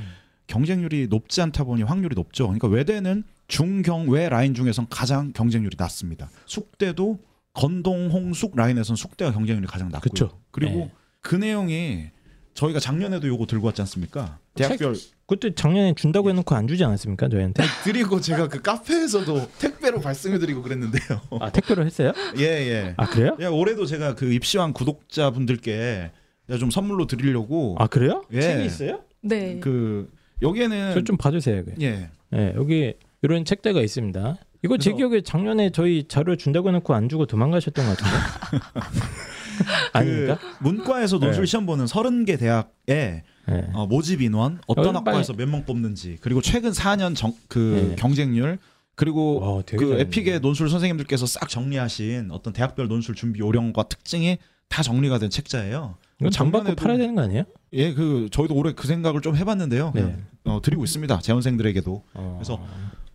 경쟁률이 높지 않다 보니 확률이 높죠. 그러니까 외대는 중경외 라인 중에선 가장 경쟁률이 낮습니다. 숙대도 건동 홍숙 라인에선 숙대가 경쟁률이 가장 낮고요. 그쵸. 그리고 네. 그 내용이 저희가 작년에도 요거 들고 왔지 않습니까? 대학별 그때 작년에 준다고 해놓고 안 주지 않았습니까 저희한테? 드리고 제가 그 카페에서도 택배로 발송해드리고 그랬는데요. 아 택배로 했어요? 예 예. 아 그래요? 야, 올해도 제가 그 입시왕 구독자분들께 좀 선물로 드리려고 아 그래요? 예. 책이 있어요? 네. 그 여기에는 저 좀 봐주세요. 그. 예 예, 여기 이런 책대가 있습니다. 이거 제 기억에 작년에 저희 자료 준다고 해놓고 안 주고 도망가셨던 것 같은데. 아닙니까? 그 문과에서 논술 네. 시험 보는 30개 대학에 예. 어, 모집 인원 어떤 학과에서 몇 명 뽑는지 그리고 최근 4년 정, 그 네. 경쟁률 그리고 와, 그. 에픽의 논술 선생님들께서 싹 정리하신 어떤 대학별 논술 준비 요령과 특징이 다 정리가 된 책자예요. 이거 돈 받고 작년에도- 팔아야 되는 거 아니에요? 예, 그 저희도 올해 그 생각을 좀 해봤는데요. 네. 어, 드리고 있습니다. 재원생들에게도. 어. 그래서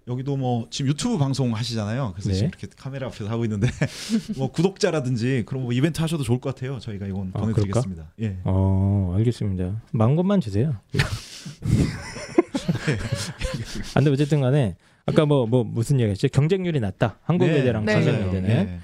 여기도 뭐 지금 유튜브 방송 하시잖아요. 그래서 네. 지금 이렇게 카메라 앞에서 하고 있는데 뭐 구독자라든지 그런 뭐 이벤트 하셔도 좋을 것 같아요. 저희가 이건 아, 보내드리겠습니다. 예. 어, 알겠습니다. 만 것만 주세요. 안 돼, 어쨌든 간에 아까 뭐 뭐 무슨 얘기했죠? 경쟁률이 낮다. 한국외대랑 네. 사설외대는. 예.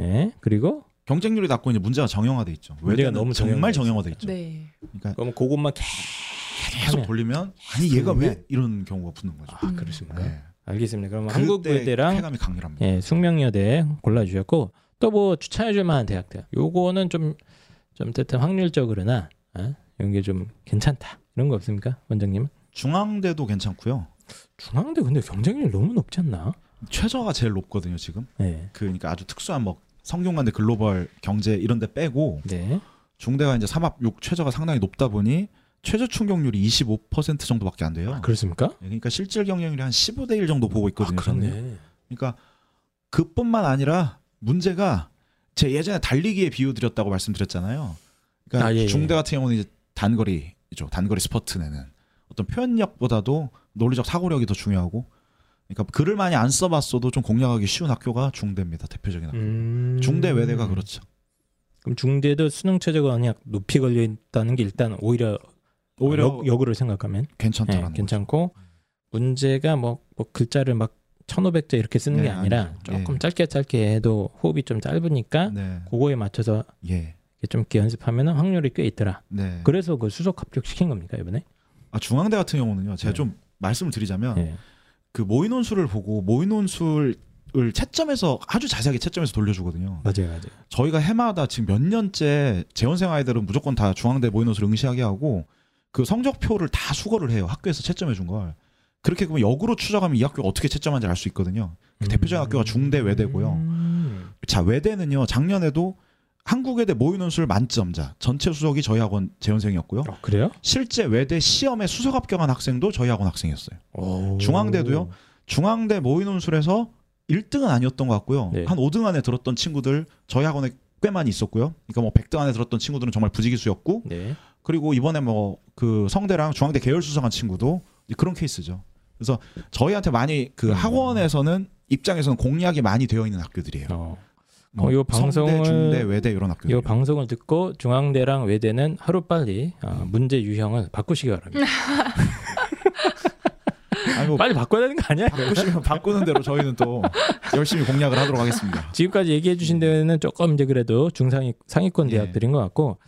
예. 그리고 경쟁률이 낮고 이제 문제가 정형화돼 있죠. 문제가 너무 정말 정형화돼 있죠. 네. 그러니까 그럼 그것만 계속 하면- 돌리면 아니 얘가 왜 이런 경우가 붙는 거죠. 아, 그렇습니까? 네. 알겠습니다. 그러면 그때 한국외대랑 쾌감이 강렬합니다. 예, 숙명여대 골라주셨고 또 뭐 추천해줄 만한 대학들. 요거는 좀좀 어쨌든 확률적으로나 어? 이런 게 좀 괜찮다 이런 거 없습니까, 원장님은? 중앙대도 괜찮고요. 중앙대 근데 경쟁률 너무 높지 않나? 최저가 제일 높거든요 지금. 네, 그 그러니까 아주 특수한 뭐 성균관대 글로벌 경제 이런 데 빼고 네. 중대가 이제 3합 6 최저가 상당히 높다 보니 최저 충격률이 25% 정도밖에 안 돼요. 아, 그렇습니까? 그러니까 실질 경쟁률이 한 15대 1 정도 보고 있거든요. 아. 그러네. 그러니까 그뿐만 아니라 문제가 제 예전에 달리기에 비유 드렸다고 말씀드렸잖아요. 그러니까 아, 예, 예. 중대 같은 경우는 이제 단거리죠. 단거리 스퍼트 내는 어떤 표현력보다도 논리적 사고력이 더 중요하고 그러니까 글을 많이 안 써봤어도 좀 공략하기 쉬운 학교가 중대입니다. 대표적인 학교. 음... 중대 외대가 그렇죠. 그럼 중대도 수능 최저가 그냥 높이 걸려 있다는 게 일단 오히려 오히려 역, 역으로 생각하면 괜찮다라는 예, 거죠. 괜찮고 문제가 뭐, 뭐 글자를 막 1500자 이렇게 쓰는 게 네, 아니라 아니죠. 조금 예. 짧게 짧게 해도 호흡이 좀 짧으니까 네. 그거에 맞춰서 예. 좀 이렇게 연습하면 확률이 꽤 있더라. 네. 그래서 그 수석 합격 시킨 겁니까 이번에? 아, 중앙대 같은 경우는요. 제가 네. 좀 말씀을 드리자면 예. 그 모의 논술을 보고 모의 논술을 채점해서 아주 자세하게 채점해서 돌려주거든요. 맞아요, 맞아요. 저희가 해마다 지금 몇 년째 재원생 아이들은 무조건 다 중앙대 모의 논술 응시하게 하고 그 성적표를 다 수거를 해요. 학교에서 채점해 준 걸. 그렇게 그러면 역으로 추적하면 이 학교가 어떻게 채점한지 알 수 있거든요. 그 대표적인 학교가 중대 외대고요. 음. 자 외대는요 작년에도 한국외대 모의 논술 만점자 전체 수석이 저희 학원 재원생이었고요. 어, 그래요? 실제 외대 시험에 수석 합격한 학생도 저희 학원 학생이었어요. 오. 중앙대도요? 중앙대 모의 논술에서 1등은 아니었던 것 같고요. 네. 한 5등 안에 들었던 친구들 저희 학원에 꽤 많이 있었고요. 그러니까 뭐 100등 안에 들었던 친구들은 정말 부지기수였고 네. 그리고 이번에 뭐 그 성대랑 중앙대 계열 수상한 친구도 그런 케이스죠. 그래서 저희한테 많이 그 음. 학원에서는 입장에서는 공략이 많이 되어 있는 학교들이에요. 어. 뭐 어, 요 성대, 방송을- 중대, 외대 이런 학교. 이 방송을 듣고 중앙대랑 외대는 하루 빨리 어, 문제 유형을 바꾸시기 바랍니다. 아니 뭐 빨리 바꿔야 되는 거 아니야? 바꾸시면 바꾸는 대로 저희는 또 열심히 공략을 하도록 하겠습니다. 지금까지 얘기해 주신 데는 조금 이제 그래도 중상위 상위권 예. 대학들인 것 같고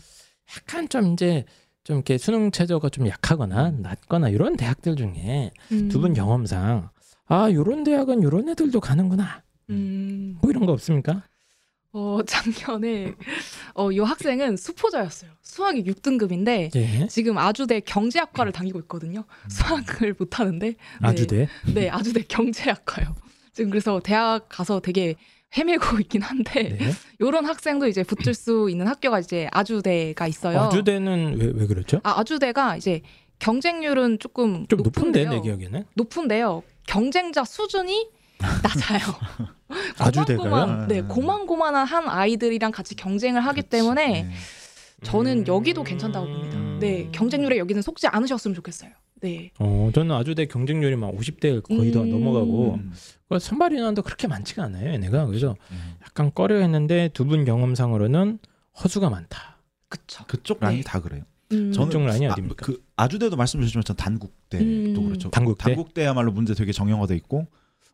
약간 좀 이제 좀 이렇게 수능 최저가 좀 약하거나 낮거나 이런 대학들 중에 음. 두분 경험상 아 요런 대학은 요런 애들도 가는구나 음. 뭐 이런 거 없습니까? 어, 작년에 어, 이 학생은 수포자였어요. 수학이 6등급인데 예. 지금 아주대 경제학과를 다니고 있거든요. 수학을 못 하는데 네. 아주대. 네, 아주대 경제학과요. 지금 그래서 대학 가서 되게 헤매고 있긴 한데 네. 이런 학생도 이제 붙을 수 있는 학교가 이제 아주대가 있어요. 아주대는 왜, 왜 그렇죠? 아, 아주대가 이제 경쟁률은 조금 좀 높은데. 내 기억에는 높은데요. 경쟁자 수준이 낮아요. 아주대가요? 고만고만, 네, 고만고만한 한 아이들이랑 같이 경쟁을 하기 때문에 네. 저는 여기도 괜찮다고 봅니다. 네, 경쟁률에 여기는 속지 않으셨으면 좋겠어요. 네. 어 저는 아주대 경쟁률이 막 50대 거의 다 음. 넘어가고 음. 그 선발 인원도 그렇게 많지가 않아요 얘네가 그래서 음. 약간 꺼려했는데 두 분 경험상으로는 허수가 많다. 그쵸. 그쪽 네. 라인이 다 그래요. 음. 저는 그쪽 라인이 아, 어디입니까? 그 아주대도 말씀 주셨지만 전 단국대도 음. 그렇죠. 단국대? 단국대야말로 문제 되게 정형화돼 있고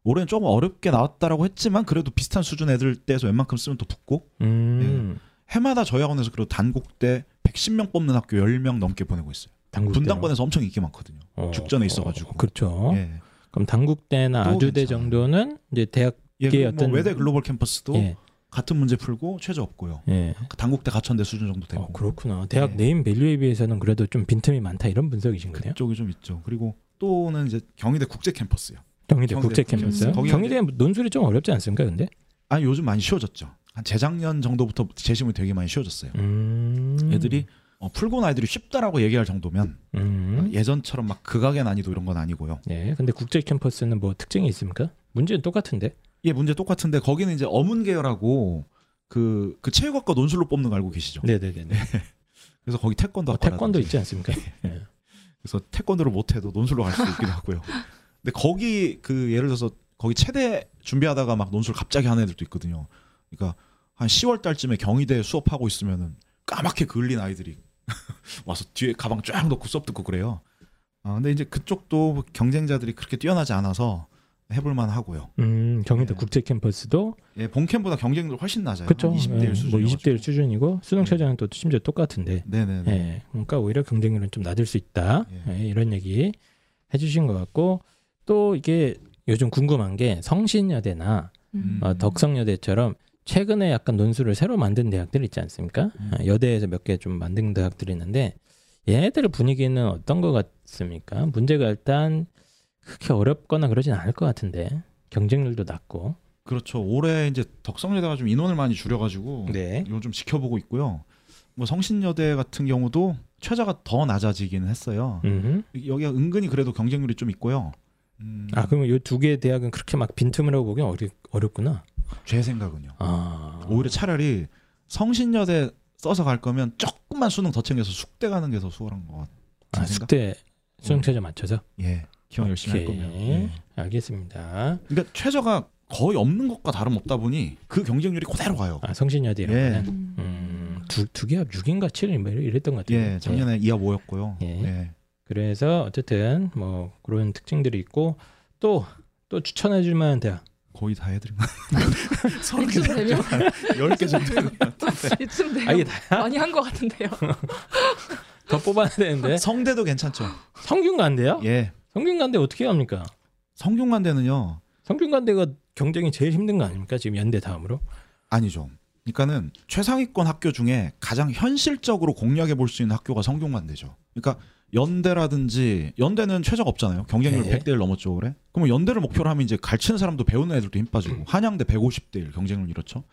올해는 조금 어렵게 나왔다라고 했지만 그래도 비슷한 수준 애들 때에서 웬만큼 쓰면 또 붙고 음. 해마다 저희 학원에서 그래도 단국대 110명 뽑는 학교 10명 넘게 보내고 있어요. 분당권에서 엄청 인기 많거든요. 죽전에 있어가지고. 그렇죠. 예. 그럼 단국대나 또 아주대 괜찮아요. 정도는 이제 대학 예, 뭐 어떤- 외대 글로벌 캠퍼스도 예. 같은 문제 풀고 최저 없고요. 예. 단국대 가천대 수준 정도 되고 어, 그렇구나. 대학 네. 네임 밸류에 비해서는 그래도 좀 빈틈이 많다 이런 분석이신 거네요. 그쪽이 좀 있죠. 그리고 또는 이제 경희대 국제 캠퍼스요. 경희대 국제 캠퍼스. 경희대 논술이 좀 어렵지 않습니까? 근데? 아니 요즘 많이 쉬워졌죠. 한 재작년 정도부터 재심이 되게 많이 쉬워졌어요. 음. 애들이 어, 풀고 나이들이 쉽다라고 얘기할 정도면 음. 예전처럼 막 극악의 난이도 이런 건 아니고요. 네. 근데 국제 캠퍼스는 뭐 특징이 있습니까? 문제는 똑같은데. 예, 문제 똑같은데 거기는 이제 어문 계열하고 그, 그 체육학과 논술로 뽑는 거 알고 계시죠? 네, 네, 네. 네. 그래서 거기 태권도 어, 태권도 있지 않습니까? 네. 그래서 태권도를 못해도 논술로 갈 수도 있기도 하고요. 근데 거기 그 예를 들어서 거기 체대 준비하다가 막 논술 갑자기 하는 애들도 있거든요. 그러니까 한 10월 달쯤에 경희대 수업하고 있으면은 까맣게 그을린 아이들이 와서 뒤에 가방 쫙 넣고 수업 듣고 그래요. 아, 근데 이제 그쪽도 경쟁자들이 그렇게 뛰어나지 않아서 해볼만 하고요. 음, 경희대 네. 국제 캠퍼스도 예, 본 캠보다 경쟁률 훨씬 낮아요. 그렇죠. 20대 1 수준. 뭐 20대 수준이고 수능 네. 최저는 또 심지어 똑같은데. 네네네. 예. 그러니까 오히려 경쟁률은 좀 낮을 수 있다. 예. 예, 이런 얘기 해주신 것 같고 또 이게 요즘 궁금한 게 성신여대나 음. 어, 덕성여대처럼 최근에 약간 논술을 새로 만든 대학들 있지 않습니까? 음. 어, 여대에서 몇 개 좀 만든 대학들이 있는데 얘네들 분위기는 어떤 것 같습니까? 문제가 일단 그렇게 어렵거나 그러진 않을 것 같은데 경쟁률도 낮고. 그렇죠. 올해 이제 덕성여대가 좀 인원을 많이 줄여가지고 네. 이건 좀 지켜보고 있고요. 뭐 성신여대 같은 경우도 최저가 더 낮아지기는 했어요. 음. 여기가 은근히 그래도 경쟁률이 좀 있고요. 음, 아 그러면 이 두 개의 대학은 그렇게 막 빈틈이라고 보기 어렵, 어렵구나. 제 생각은요. 아 오히려 차라리 성신여대 써서 갈 거면 조금만 수능 더 챙겨서 숙대 가는 게 더 수월한 것 같아요. 아, 숙대 수능 최저 맞춰서. 예, 기왕 열심히 할 오케이. 거면. 예. 알겠습니다. 그러니까 최저가 거의 없는 것과 다름없다 보니 그 경쟁률이 그대로 가요. 아 성신여대요. 예. 음. 음, 두, 두 개가 6인가 7인 뭐 이랬던 것 같아요. 예, 작년에 이하 5였고요. 예. 예. 그래서 어쨌든 뭐 그런 특징들이 있고 또 또 추천해 줄 만한 대학. 거의 다 해드린 거. 서른 개 되면 10개 정도 같은데. 이쯤 되면 아? 많이 한 것 같은데요. 더 뽑아야 되는데 성대도 괜찮죠. 성균관대요? 예. 성균관대 어떻게 합니까? 성균관대는요. 성균관대가 경쟁이 제일 힘든 거 아닙니까? 지금 연대 다음으로. 아니죠. 그러니까는 최상위권 학교 중에 가장 현실적으로 공략해 볼 수 있는 학교가 성균관대죠. 그러니까 연대라든지 연대는 최저가 없잖아요. 경쟁률 네. 100대 1 넘었죠, 올해. 그러면 연대를 목표로 하면 이제 가르치는 사람도 배우는 애들도 힘 빠지고 한양대 150대 1 경쟁률 이렇죠.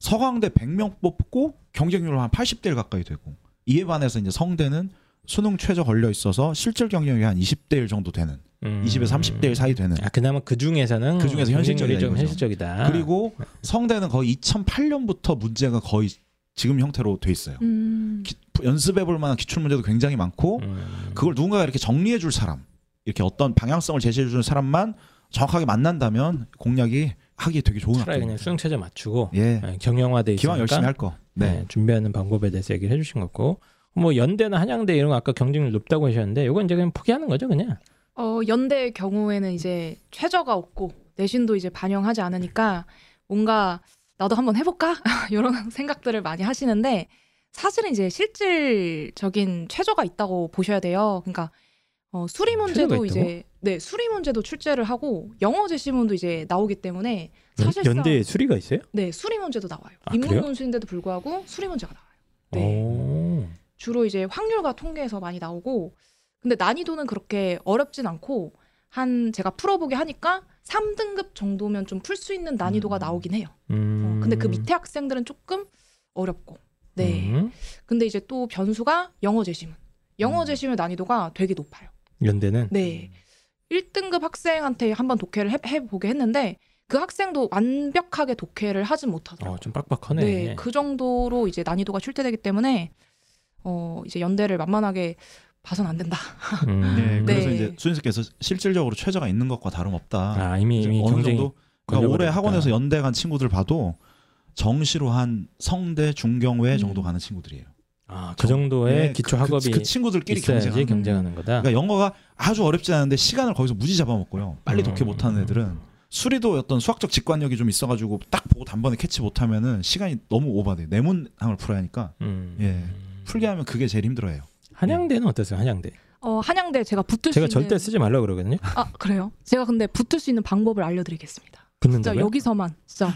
서강대 100명 뽑고 경쟁률 한 80대 1 가까이 되고 이에 반해서 이제 성대는 수능 최저 걸려 있어서 실질 경쟁률이 한 20대 1 정도 되는 음. 20에서 30대 1 사이 되는 아 그나마 그 중에서는 그 중에서 현실적이다, 좀. 현실적이다. 그리고 성대는 거의 2008년부터 문제가 거의 지금 형태로 돼 있어요. 음. 기- 연습해 볼 만한 기출 문제도 굉장히 많고 음. 그걸 누군가가 이렇게 정리해 줄 사람 이렇게 어떤 방향성을 제시해 주는 사람만 정확하게 만난다면 공략이 하기 되게 좋은 차라리 그냥. 수능 체제 맞추고 예. 예, 경영화돼 있으니까 기왕 열심히 할 거. 네. 네, 준비하는 방법에 대해서 얘기를 해주신 거고 뭐 연대나 한양대 이런 거 아까 경쟁률 높다고 하셨는데 이건 이제 그냥 포기하는 거죠 그냥 어, 연대의 경우에는 이제 최저가 없고 내신도 이제 반영하지 않으니까 뭔가 나도 한번 해볼까 이런 생각들을 많이 하시는데 사실은 이제 실질적인 최저가 있다고 보셔야 돼요. 그러니까 어, 수리 최저가 문제도? 이제 네 수리 문제도 출제를 하고 영어 제시문도 이제 나오기 때문에 사실상 연대에 수리가 있어요? 네 수리 문제도 나와요. 아, 인문 그래요? 논술인데도 불구하고 수리 문제가 나와요. 네. 오. 주로 이제 확률과 통계에서 많이 나오고 근데 난이도는 그렇게 어렵진 않고 한 제가 풀어보게 하니까 3등급 정도면 좀 풀 수 있는 난이도가 음. 나오긴 해요. 음. 어, 근데 그 밑에 학생들은 조금 어렵고 네. 음. 근데 이제 또 변수가 영어 제시문. 영어 음. 제시문 난이도가 되게 높아요. 연대는 네. 1등급 학생한테 한번 독해를 해, 해보게 했는데 그 학생도 완벽하게 독해를 하진 못하더라고요. 어, 좀 빡빡하네. 네, 그 정도로 이제 난이도가 출제되기 때문에 어 이제 연대를 만만하게 봐선 안 된다. 음. 네, 그래서 네. 이제 수인님께서 실질적으로 최저가 있는 것과 다름없다. 아 이미 이미 어느 경쟁이 정도 그러니까 올해. 학원에서 연대 간 친구들 봐도 정시로 한 성대 중경외 정도 음. 가는 친구들이에요. 아, 그 정도의 네, 기초 그- 학업이 그, 그 친구들끼리 경쟁하는. 경쟁하는 거다. 그러니까 영어가 아주 어렵지 않은데 시간을 거기서 무지 잡아먹고요. 빨리 음. 독해 못하는 애들은 수리도 어떤 수학적 직관력이 좀 있어가지고 딱 보고 단번에 캐치 못하면은 시간이 너무 오버돼. 내문항을 풀어야 하니까 음. 예. 풀게 하면 그게 제일 힘들어해요. 한양대는 어땠어요? 한양대. 어 한양대 제가 붙을 제가 수 절대 있는 쓰지 말라 고 그러거든요. 아 그래요? 제가 근데 붙을 수 있는 방법을 알려드리겠습니다. 진짜 붙는다고요? 여기서만 진짜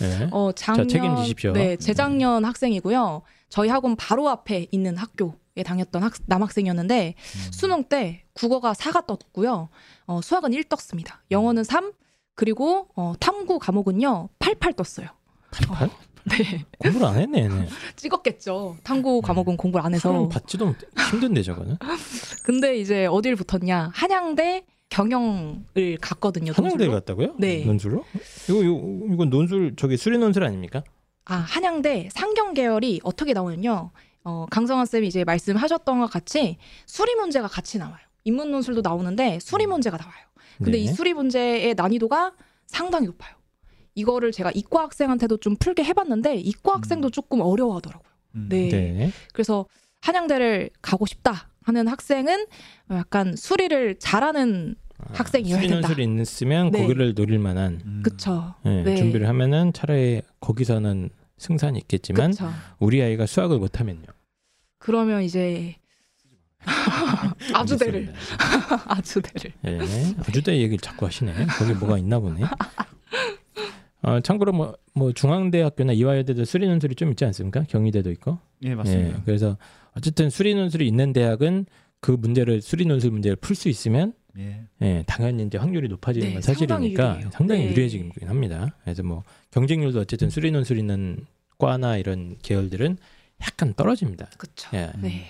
네. 어 작년 책임지십시오. 네 재작년 학생이고요. 저희 학원 바로 앞에 있는 학교에 다녔던 학, 남학생이었는데 음. 수능 때 국어가 4가 떴고요. 어, 수학은 1 떴습니다. 영어는 3 그리고 어, 탐구 과목은요 88 떴어요. 88? 네 공부를 안 했네 얘네. 찍었겠죠. 탐구 과목은 공부를 안 해서. 받지도 힘든데 저거는. 근데 이제 어딜 붙었냐? 한양대 경영을 갔거든요. 한양대. 갔다고요? 네. 논술로? 이거 이거 이건 논술 저기 수리 논술 아닙니까? 아 한양대 상경 계열이 어떻게 나오냐면요. 어, 강성환 쌤이 이제 말씀하셨던 것 같이 수리 문제가 같이 나와요. 인문 논술도 나오는데 수리 문제가 나와요. 근데 네. 이 수리 문제의 난이도가 상당히 높아요. 이거를 제가 이과 학생한테도 좀 풀게 해봤는데 이과 학생도 조금 어려워하더라고요. 음. 네. 네. 그래서 한양대를 가고 싶다 하는 학생은 약간 수리를 잘하는 학생이어야 수리 된다. 논술이 있으면 네. 고기를 노릴 만한 음. 그쵸. 예, 네. 준비를 하면은 차라리 거기서는 승산이 있겠지만 그쵸. 우리 아이가 수학을 못하면요. 그러면 이제 아주대를 아주대를 예, 아주대 얘기를 자꾸 하시네. 거기 뭐가 있나 보네. 어, 참고로 뭐, 뭐 중앙대학교나 이화여대도 수리 논술이 좀 있지 않습니까? 경희대도 있고. 예 맞습니다. 예, 그래서 어쨌든 수리 논술이 있는 대학은 그 문제를 수리 논술 문제를 풀 수 있으면 예. 예, 당연히 이제 확률이 높아지는 네, 건 상당히 사실이니까 유리해요. 상당히 네. 유리해지긴 합니다. 그래서 뭐 경쟁률도 어쨌든 수리 논술 있는 과나 이런 계열들은 약간 떨어집니다. 그쵸. 예. 네.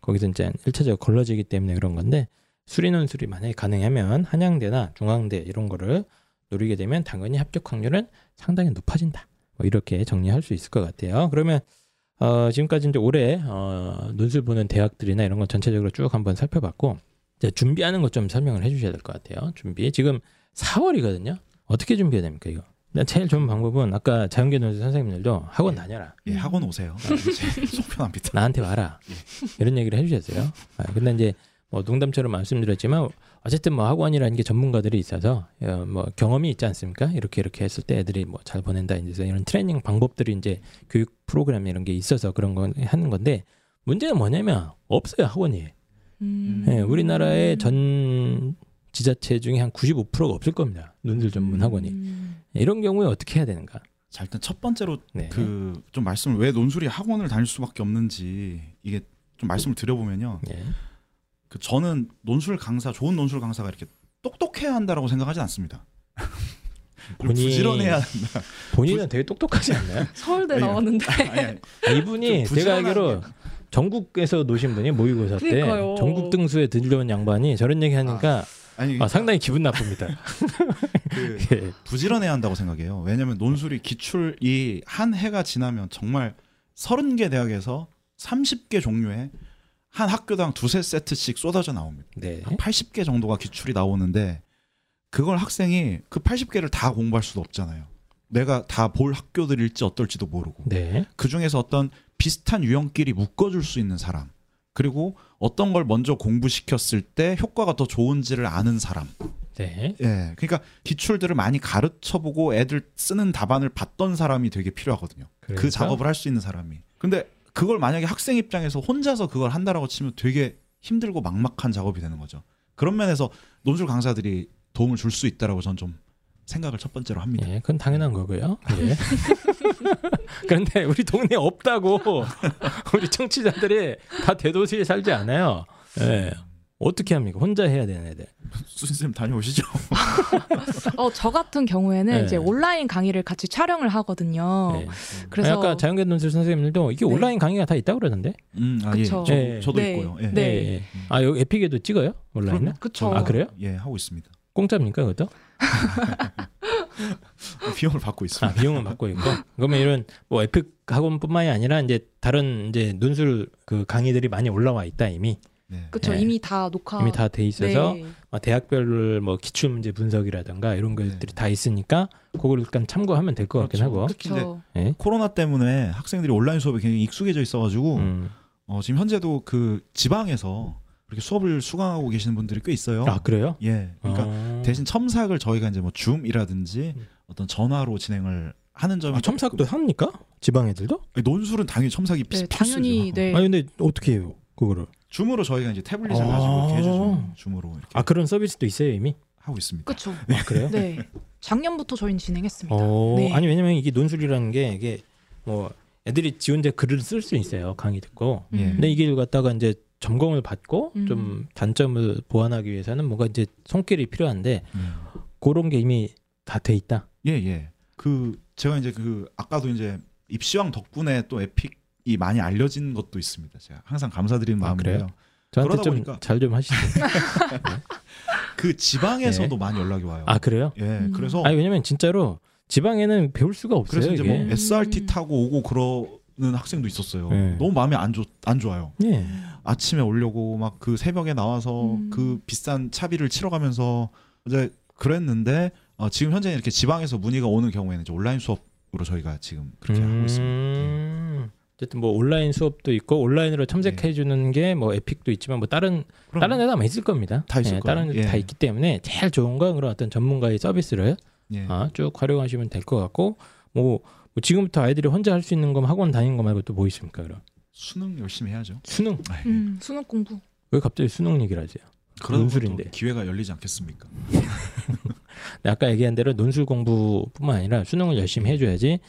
거기서 이제 1차적으로 걸러지기 때문에 그런 건데 수리 논술이 만약에 가능하면 한양대나 중앙대 이런 거를 노리게 되면 당연히 합격 확률은 상당히 높아진다. 뭐 이렇게 정리할 수 있을 것 같아요. 그러면 어, 지금까지 이제 올해 어, 논술 보는 대학들이나 이런 거 전체적으로 쭉 한번 살펴봤고 준비하는 것 좀 설명을 해주셔야 될 것 같아요. 준비 지금 4월이거든요. 어떻게 준비해야 됩니까 이거? 제일 좋은 방법은 아까 자연계 논술 선생님들도 학원 네. 다녀라. 예, 학원 오세요. 제 속편합니다. 나한테 와라 이런 얘기를 해주셨어요. 아, 근데 이제 뭐 농담처럼 말씀드렸지만 어쨌든 뭐 학원이라는 게 전문가들이 있어서 어, 뭐 경험이 있지 않습니까? 이렇게 이렇게 했을 때 애들이 뭐 잘 보낸다 이제 이런 트레이닝 방법들이 이제 교육 프로그램 이런 게 있어서 그런 거 하는 건데 문제는 뭐냐면 없어요 학원이. 음. 예, 우리나라의 전 지자체 중에 한 95%가 없을 겁니다. 논술 전문 학원이. 음. 이런 경우에 어떻게 해야 되는가? 자 일단 첫 번째로 네. 그좀 말씀을 왜 논술이 학원을 다닐 수밖에 없는지 이게 좀 말씀을 드려보면요. 예. 그 저는 논술 강사 좋은 논술 강사가 이렇게 똑똑해야 한다라고 생각하지 않습니다. 본인- 부지런해야 한다. 본인은 되게 똑똑하지 않나요? 서울대 나왔는데 이분이 좀 제가 알기로 전국에서 노신 분이 모의고사 때 그러니까요. 전국 등수에 들려온 양반이 저런 얘기 하니까 아 니 아, 상당히 기분 나쁩니다. 그 예. 부지런해야 한다고 생각해요. 왜냐하면 논술이 기출이 한 해가 지나면 정말 30개 대학에서 30개 종류의 한 학교당 두세 세트씩 쏟아져 나옵니다. 네. 한 80개 정도가 기출이 나오는데 그걸 학생이 그 80개를 다 공부할 수도 없잖아요. 내가 다 볼 학교들일지 어떨지도 모르고 네. 그 중에서 어떤 비슷한 유형끼리 묶어줄 수 있는 사람 그리고 어떤 걸 먼저 공부시켰을 때 효과가 더 좋은지를 아는 사람 네. 예 그러니까 기출들을 많이 가르쳐 보고 애들 쓰는 답안을 봤던 사람이 되게 필요하거든요 그 그래서? 작업을 할 수 있는 사람이 근데 그걸 만약에 학생 입장에서 혼자서 그걸 한다라고 치면 되게 힘들고 막막한 작업이 되는 거죠 그런 면에서 논술 강사들이 도움을 줄 수 있다라고 저는 좀 생각을 첫 번째로 합니다 예, 그건 당연한 거고요. 예. 그런데 우리 동네에 없다고 우리 청취자들이 다 대도시에 살지 않아요. 예. 어떻게 합니까? 혼자 해야 되는 애들. 수진 쌤 다녀오시죠 어, 저 같은 경우에는 네. 이제 온라인 강의를 같이 촬영을 하거든요. 예. 그래서 아까 자연계 논술 선생님들도 이게 네. 온라인 강의가 다 있다고 그러던데. 음, 아, 예. 저, 네. 저도 네. 있고요 예. 네. 예, 예. 아 여기 에픽에도 찍어요? 온라인은? 그쵸. 아 그래요? 예 하고 있습니다 공짜입니까 그것도? 비용을 받고 아 있습니다 비용은 받고 있고. 그러면 이런 뭐 에픽 학원뿐만이 아니라 이제 다른 이제 논술 그 강의들이 많이 올라와 있다 이미 네. 그쵸 예. 이미 다 녹화 이미 다 돼 있어서 네. 뭐 대학별 뭐 기출 문제 분석이라든가 이런 것들이 다 있으니까 그걸 일단 참고하면 될 것 같긴 네. 그렇죠. 하고. 특히 이제 그쵸. 예. 코로나 때문에 학생들이 온라인 수업에 굉장히 익숙해져 있어가지고 음. 어, 지금 현재도 그 지방에서 그렇게 수업을 수강하고 계시는 분들이 꽤 있어요. 아 그래요? 예, 그러니까 아. 대신 첨삭을 저희가 이제 뭐 줌이라든지 음. 어떤 전화로 진행을 하는 점이 아, 첨삭도 합니까? 지방 애들도? 아니, 논술은 당연히 첨삭이 네, 필- 당연히 필수죠. 네. 아니 근데 어떻게 해요? 그거를? 줌으로 저희가 이제 태블릿을 아. 가지고 이렇게 해주죠. 줌으로 이렇게 아 그런 서비스도 있어요 이미? 하고 있습니다. 그쵸. 아 그래요? 네. 작년부터 저희는 진행했습니다. 어, 네. 아니 왜냐면 이게 논술이라는 게 이게 뭐 애들이 지 혼자 글을 쓸 수 있어요 강의 듣고. 예. 근데 이게 갖다가 이제 점검을 받고 음. 좀 단점을 보완하기 위해서는 뭔가 이제 손길이 필요한데 음. 그런 게 이미 다 돼 있다. 예, 예. 그 제가 이제 그 아까도 이제 입시왕 덕분에 또 에픽이 많이 알려진 것도 있습니다. 제가 항상 감사드리는 아, 마음이에요. 그래요? 저한테 그러다 좀 보니까- 잘좀 하시죠. 그 지방에서도 많이 연락이 와요. 네. 아 그래요? 예, 음. 그래서 아니 왜냐면 진짜로 지방에는 배울 수가 없어요. 그래서 이제 이게. 뭐 SRT 타고 오고 그러는 학생도 있었어요. 네. 너무 마음이 안, 좋, 안 좋아요. 예. 아침에 오려고 막 그 새벽에 나와서 음. 그 비싼 차비를 치러 가면서 이제 그랬는데 어, 지금 현재 이렇게 지방에서 문의가 오는 경우에는 이제 온라인 수업으로 저희가 지금 그렇게 하고 있습니다. 음. 어쨌든 뭐 온라인 수업도 있고 온라인으로 첨삭해 주는 게 뭐 에픽도 있지만 뭐 다른 그럼 다른 데도 아마 있을 겁니다. 다 있을 예, 거예요. 다른 데도 예. 다 있기 때문에 제일 좋은 건 그런 어떤 전문가의 서비스를 예. 아, 쭉 활용하시면 될 것 같고 뭐, 뭐 지금부터 아이들이 혼자 할 수 있는 거 학원 다니는 거 말고 또 뭐 있습니까? 그럼 수능 열심히 해야죠. 수능 아, 예. 음, 수능 공부. 왜 갑자기 수능 얘기를 보면 논술인데. 또 기회가 열리지 않겠습니까? 네, 아까 얘기한 대로 논술 공부뿐만 아니라 수능을 열심히 해줘야지.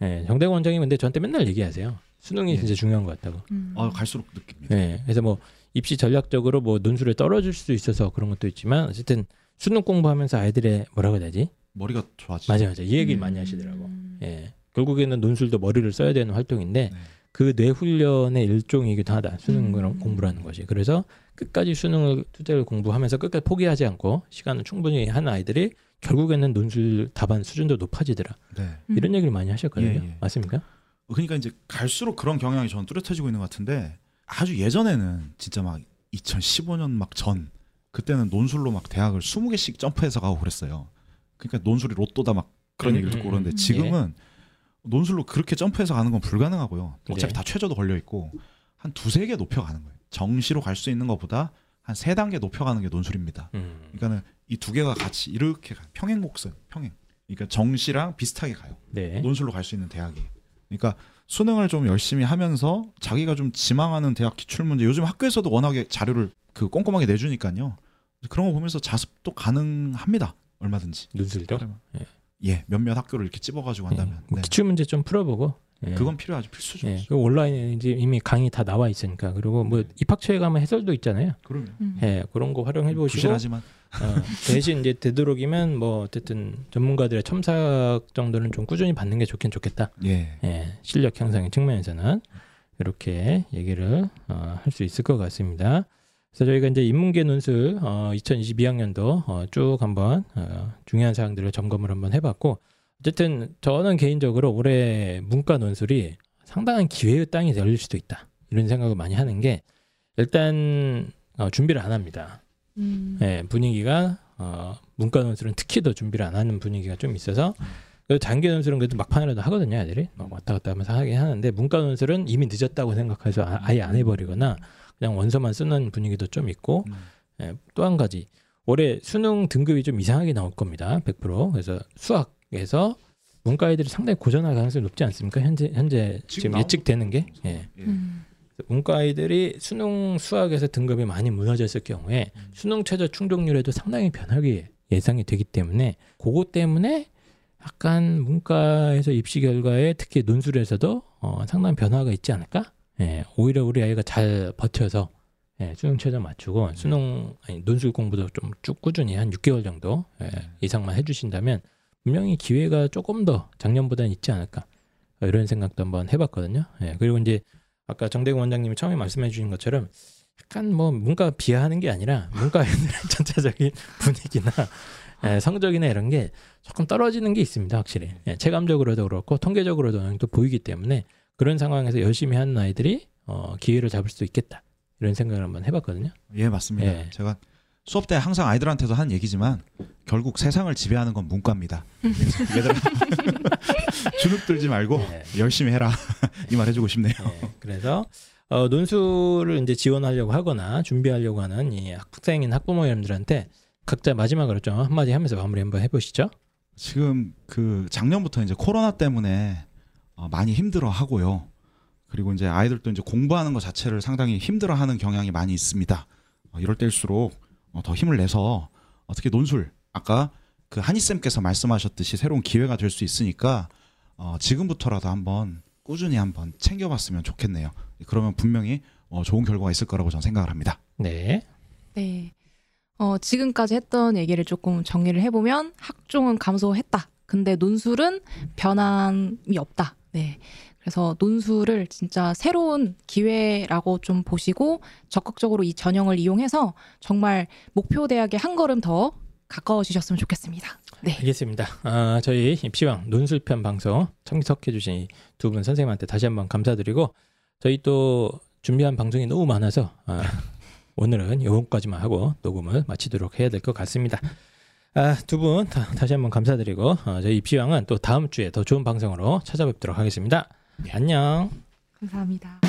예. 예, 정대건 원장님 근데 저한테 맨날 얘기하세요. 수능이 예. 진짜 중요한 것 같다고. 음. 아, 갈수록 느낍니다. 예, 그래서 뭐 입시 전략적으로 뭐 논술에 떨어질 수도 있어서 그런 것도 있지만 어쨌든 수능 공부하면서 아이들의 뭐라고 해야 되지? 머리가 좋아지죠. 맞아 맞아 이 얘기를 음. 많이 하시더라고. 예, 결국에는 논술도 머리를 써야 되는 활동인데 네. 그 뇌훈련의 일종이기도 하다. 수능 음. 공부라는 것이. 그래서 끝까지 수능을 투자를 공부하면서 끝까지 포기하지 않고 시간을 충분히 한 아이들이 결국에는 논술 답안 수준도 높아지더라. 네. 음. 이런 얘기를 많이 하셨거든요. 예, 예. 맞습니까? 그러니까 이제 갈수록 그런 경향이 저는 뚜렷해지고 있는 것 같은데 아주 예전에는 진짜 막 2015년 막 전 그때는 논술로 막 대학을 20개씩 점프해서 가고 그랬어요. 그러니까 논술이 로또다 막 그런 음, 얘기를 듣고 음, 그러는데 음. 지금은 논술로 그렇게 점프해서 가는 건 불가능하고요. 어차피 네. 다 최저도 걸려 있고 한 두세 개 높여 가는 거예요. 정시로 갈 수 있는 것보다 한 세 단계 높여 가는 게 논술입니다. 음. 그러니까는 이 두 개가 같이 이렇게 가요. 평행 곡선, 평행. 그러니까 정시랑 비슷하게 가요. 네. 논술로 갈 수 있는 대학이. 그러니까 수능을 좀 열심히 하면서 자기가 좀 지망하는 대학 기출 문제 요즘 학교에서도 워낙에 자료를 그 꼼꼼하게 내주니까요. 그런 거 보면서 자습도 가능합니다. 얼마든지. 논술도. 예, 몇몇 학교를 이렇게 찝어가지고 한다면. 뭐 네. 기출 문제 좀 풀어보고. 예. 그건 필요하죠. 필수죠. 예. 그 온라인에 이제 이미 강의 다 나와 있으니까 그리고 뭐 입학처에 가면 해설도 있잖아요. 그러면 음. 예, 그런 거 활용해 보시고 부실하지만 어, 대신 이제 되도록이면 뭐 어쨌든 전문가들의 첨삭 정도는 좀 꾸준히 받는 게 좋긴 좋겠다. 예. 예, 실력 향상의 측면에서는 이렇게 얘기를 어, 할 수 있을 것 같습니다. 그래서 저희가 이제 인문계 논술 어, 2022학년도 어, 쭉 한번 어, 중요한 사항들을 점검을 한번 해봤고 어쨌든 저는 개인적으로 올해 문과 논술이 상당한 기회의 땅이 열릴 수도 있다 이런 생각을 많이 하는 게 일단 어, 준비를 안 합니다. 음. 예, 분위기가 어, 문과 논술은 특히 더 준비를 안 하는 분위기가 좀 있어서 그 장기 논술은 그래도 막판이라도 하거든요, 애들이. 막 왔다 갔다 하면서 하긴 하는데 문과 논술은 이미 늦었다고 생각해서 아- 아예 안 해버리거나 그냥 원서만 쓰는 분위기도 좀 있고 음. 예, 또 한 가지 올해 수능 등급이 좀 이상하게 나올 겁니다. 100% 그래서 수학에서 문과 애들이 상당히 고전할 가능성이 높지 않습니까? 현재 현재 지금 지금 예측되는 게 예. 예. 음. 문과 아이들이 수능 수학에서 등급이 많이 무너졌을 경우에 음. 수능 최저 충족률에도 상당히 변하게 예상이 되기 때문에 그것 때문에 약간 문과에서 입시 결과에 특히 논술에서도 어, 상당한 변화가 있지 않을까? 예, 오히려 우리 아이가 잘 버텨서 예, 수능 최저 맞추고 수능 아니, 논술 공부도 좀 쭉 꾸준히 한 6개월 정도 예, 이상만 해주신다면 분명히 기회가 조금 더 작년보다는 있지 않을까 어, 이런 생각도 한번 해봤거든요. 예, 그리고 이제 아까 정대근 원장님이 처음에 말씀해 주신 것처럼 약간 뭐 문과 비하하는 게 아니라 문과 애들의 전체적인 분위기나 예, 성적이나 이런 게 조금 떨어지는 게 있습니다 확실히. 예, 체감적으로도 그렇고 통계적으로도 정도 보이기 때문에 그런 상황에서 열심히 하는 아이들이 어, 기회를 잡을 수 있겠다 이런 생각을 한번 해봤거든요 예, 맞습니다. 예. 제가 수업 때 항상 아이들한테도 하는 얘기지만 결국 세상을 지배하는 건 문과입니다. 얘들아 주눅 들지 말고 예. 열심히 해라 이 말 해주고 싶네요. 예, 그래서 어, 논술을 이제 지원하려고 하거나 준비하려고 하는 이 학생인 학부모 여러분들한테 각자 마지막으로 좀 한마디 하면서 마무리 한번 해보시죠. 지금 그 작년부터 이제 코로나 때문에 어, 많이 힘들어 하고요. 그리고 이제 아이들도 이제 공부하는 것 자체를 상당히 힘들어 하는 경향이 많이 있습니다. 어, 이럴 때일수록 어, 더 힘을 내서 어떻게 논술 아까 그 한희쌤께서 말씀하셨듯이 새로운 기회가 될 수 있으니까 어, 지금부터라도 한번 꾸준히 한번 챙겨봤으면 좋겠네요. 그러면 분명히 어, 좋은 결과가 있을 거라고 저는 생각을 합니다. 네. 네. 어, 지금까지 했던 얘기를 조금 정리를 해보면 학종은 감소했다. 근데 논술은 변함이 없다. 네. 그래서 논술을 진짜 새로운 기회라고 좀 보시고 적극적으로 이 전형을 이용해서 정말 목표 대학에 한 걸음 더 가까워지셨으면 좋겠습니다. 네. 알겠습니다. 아, 저희 입시왕 논술편 방송 참석해 주신 두 분 선생님한테 다시 한번 감사드리고 저희 또 준비한 방송이 너무 많아서 아, 오늘은 요거까지만 하고 녹음을 마치도록 해야 될 것 같습니다. 아, 두분 다시 한번 감사드리고 어, 저희 입시왕은 또 다음 주에 더 좋은 방송으로 찾아뵙도록 하겠습니다. 안녕. 감사합니다.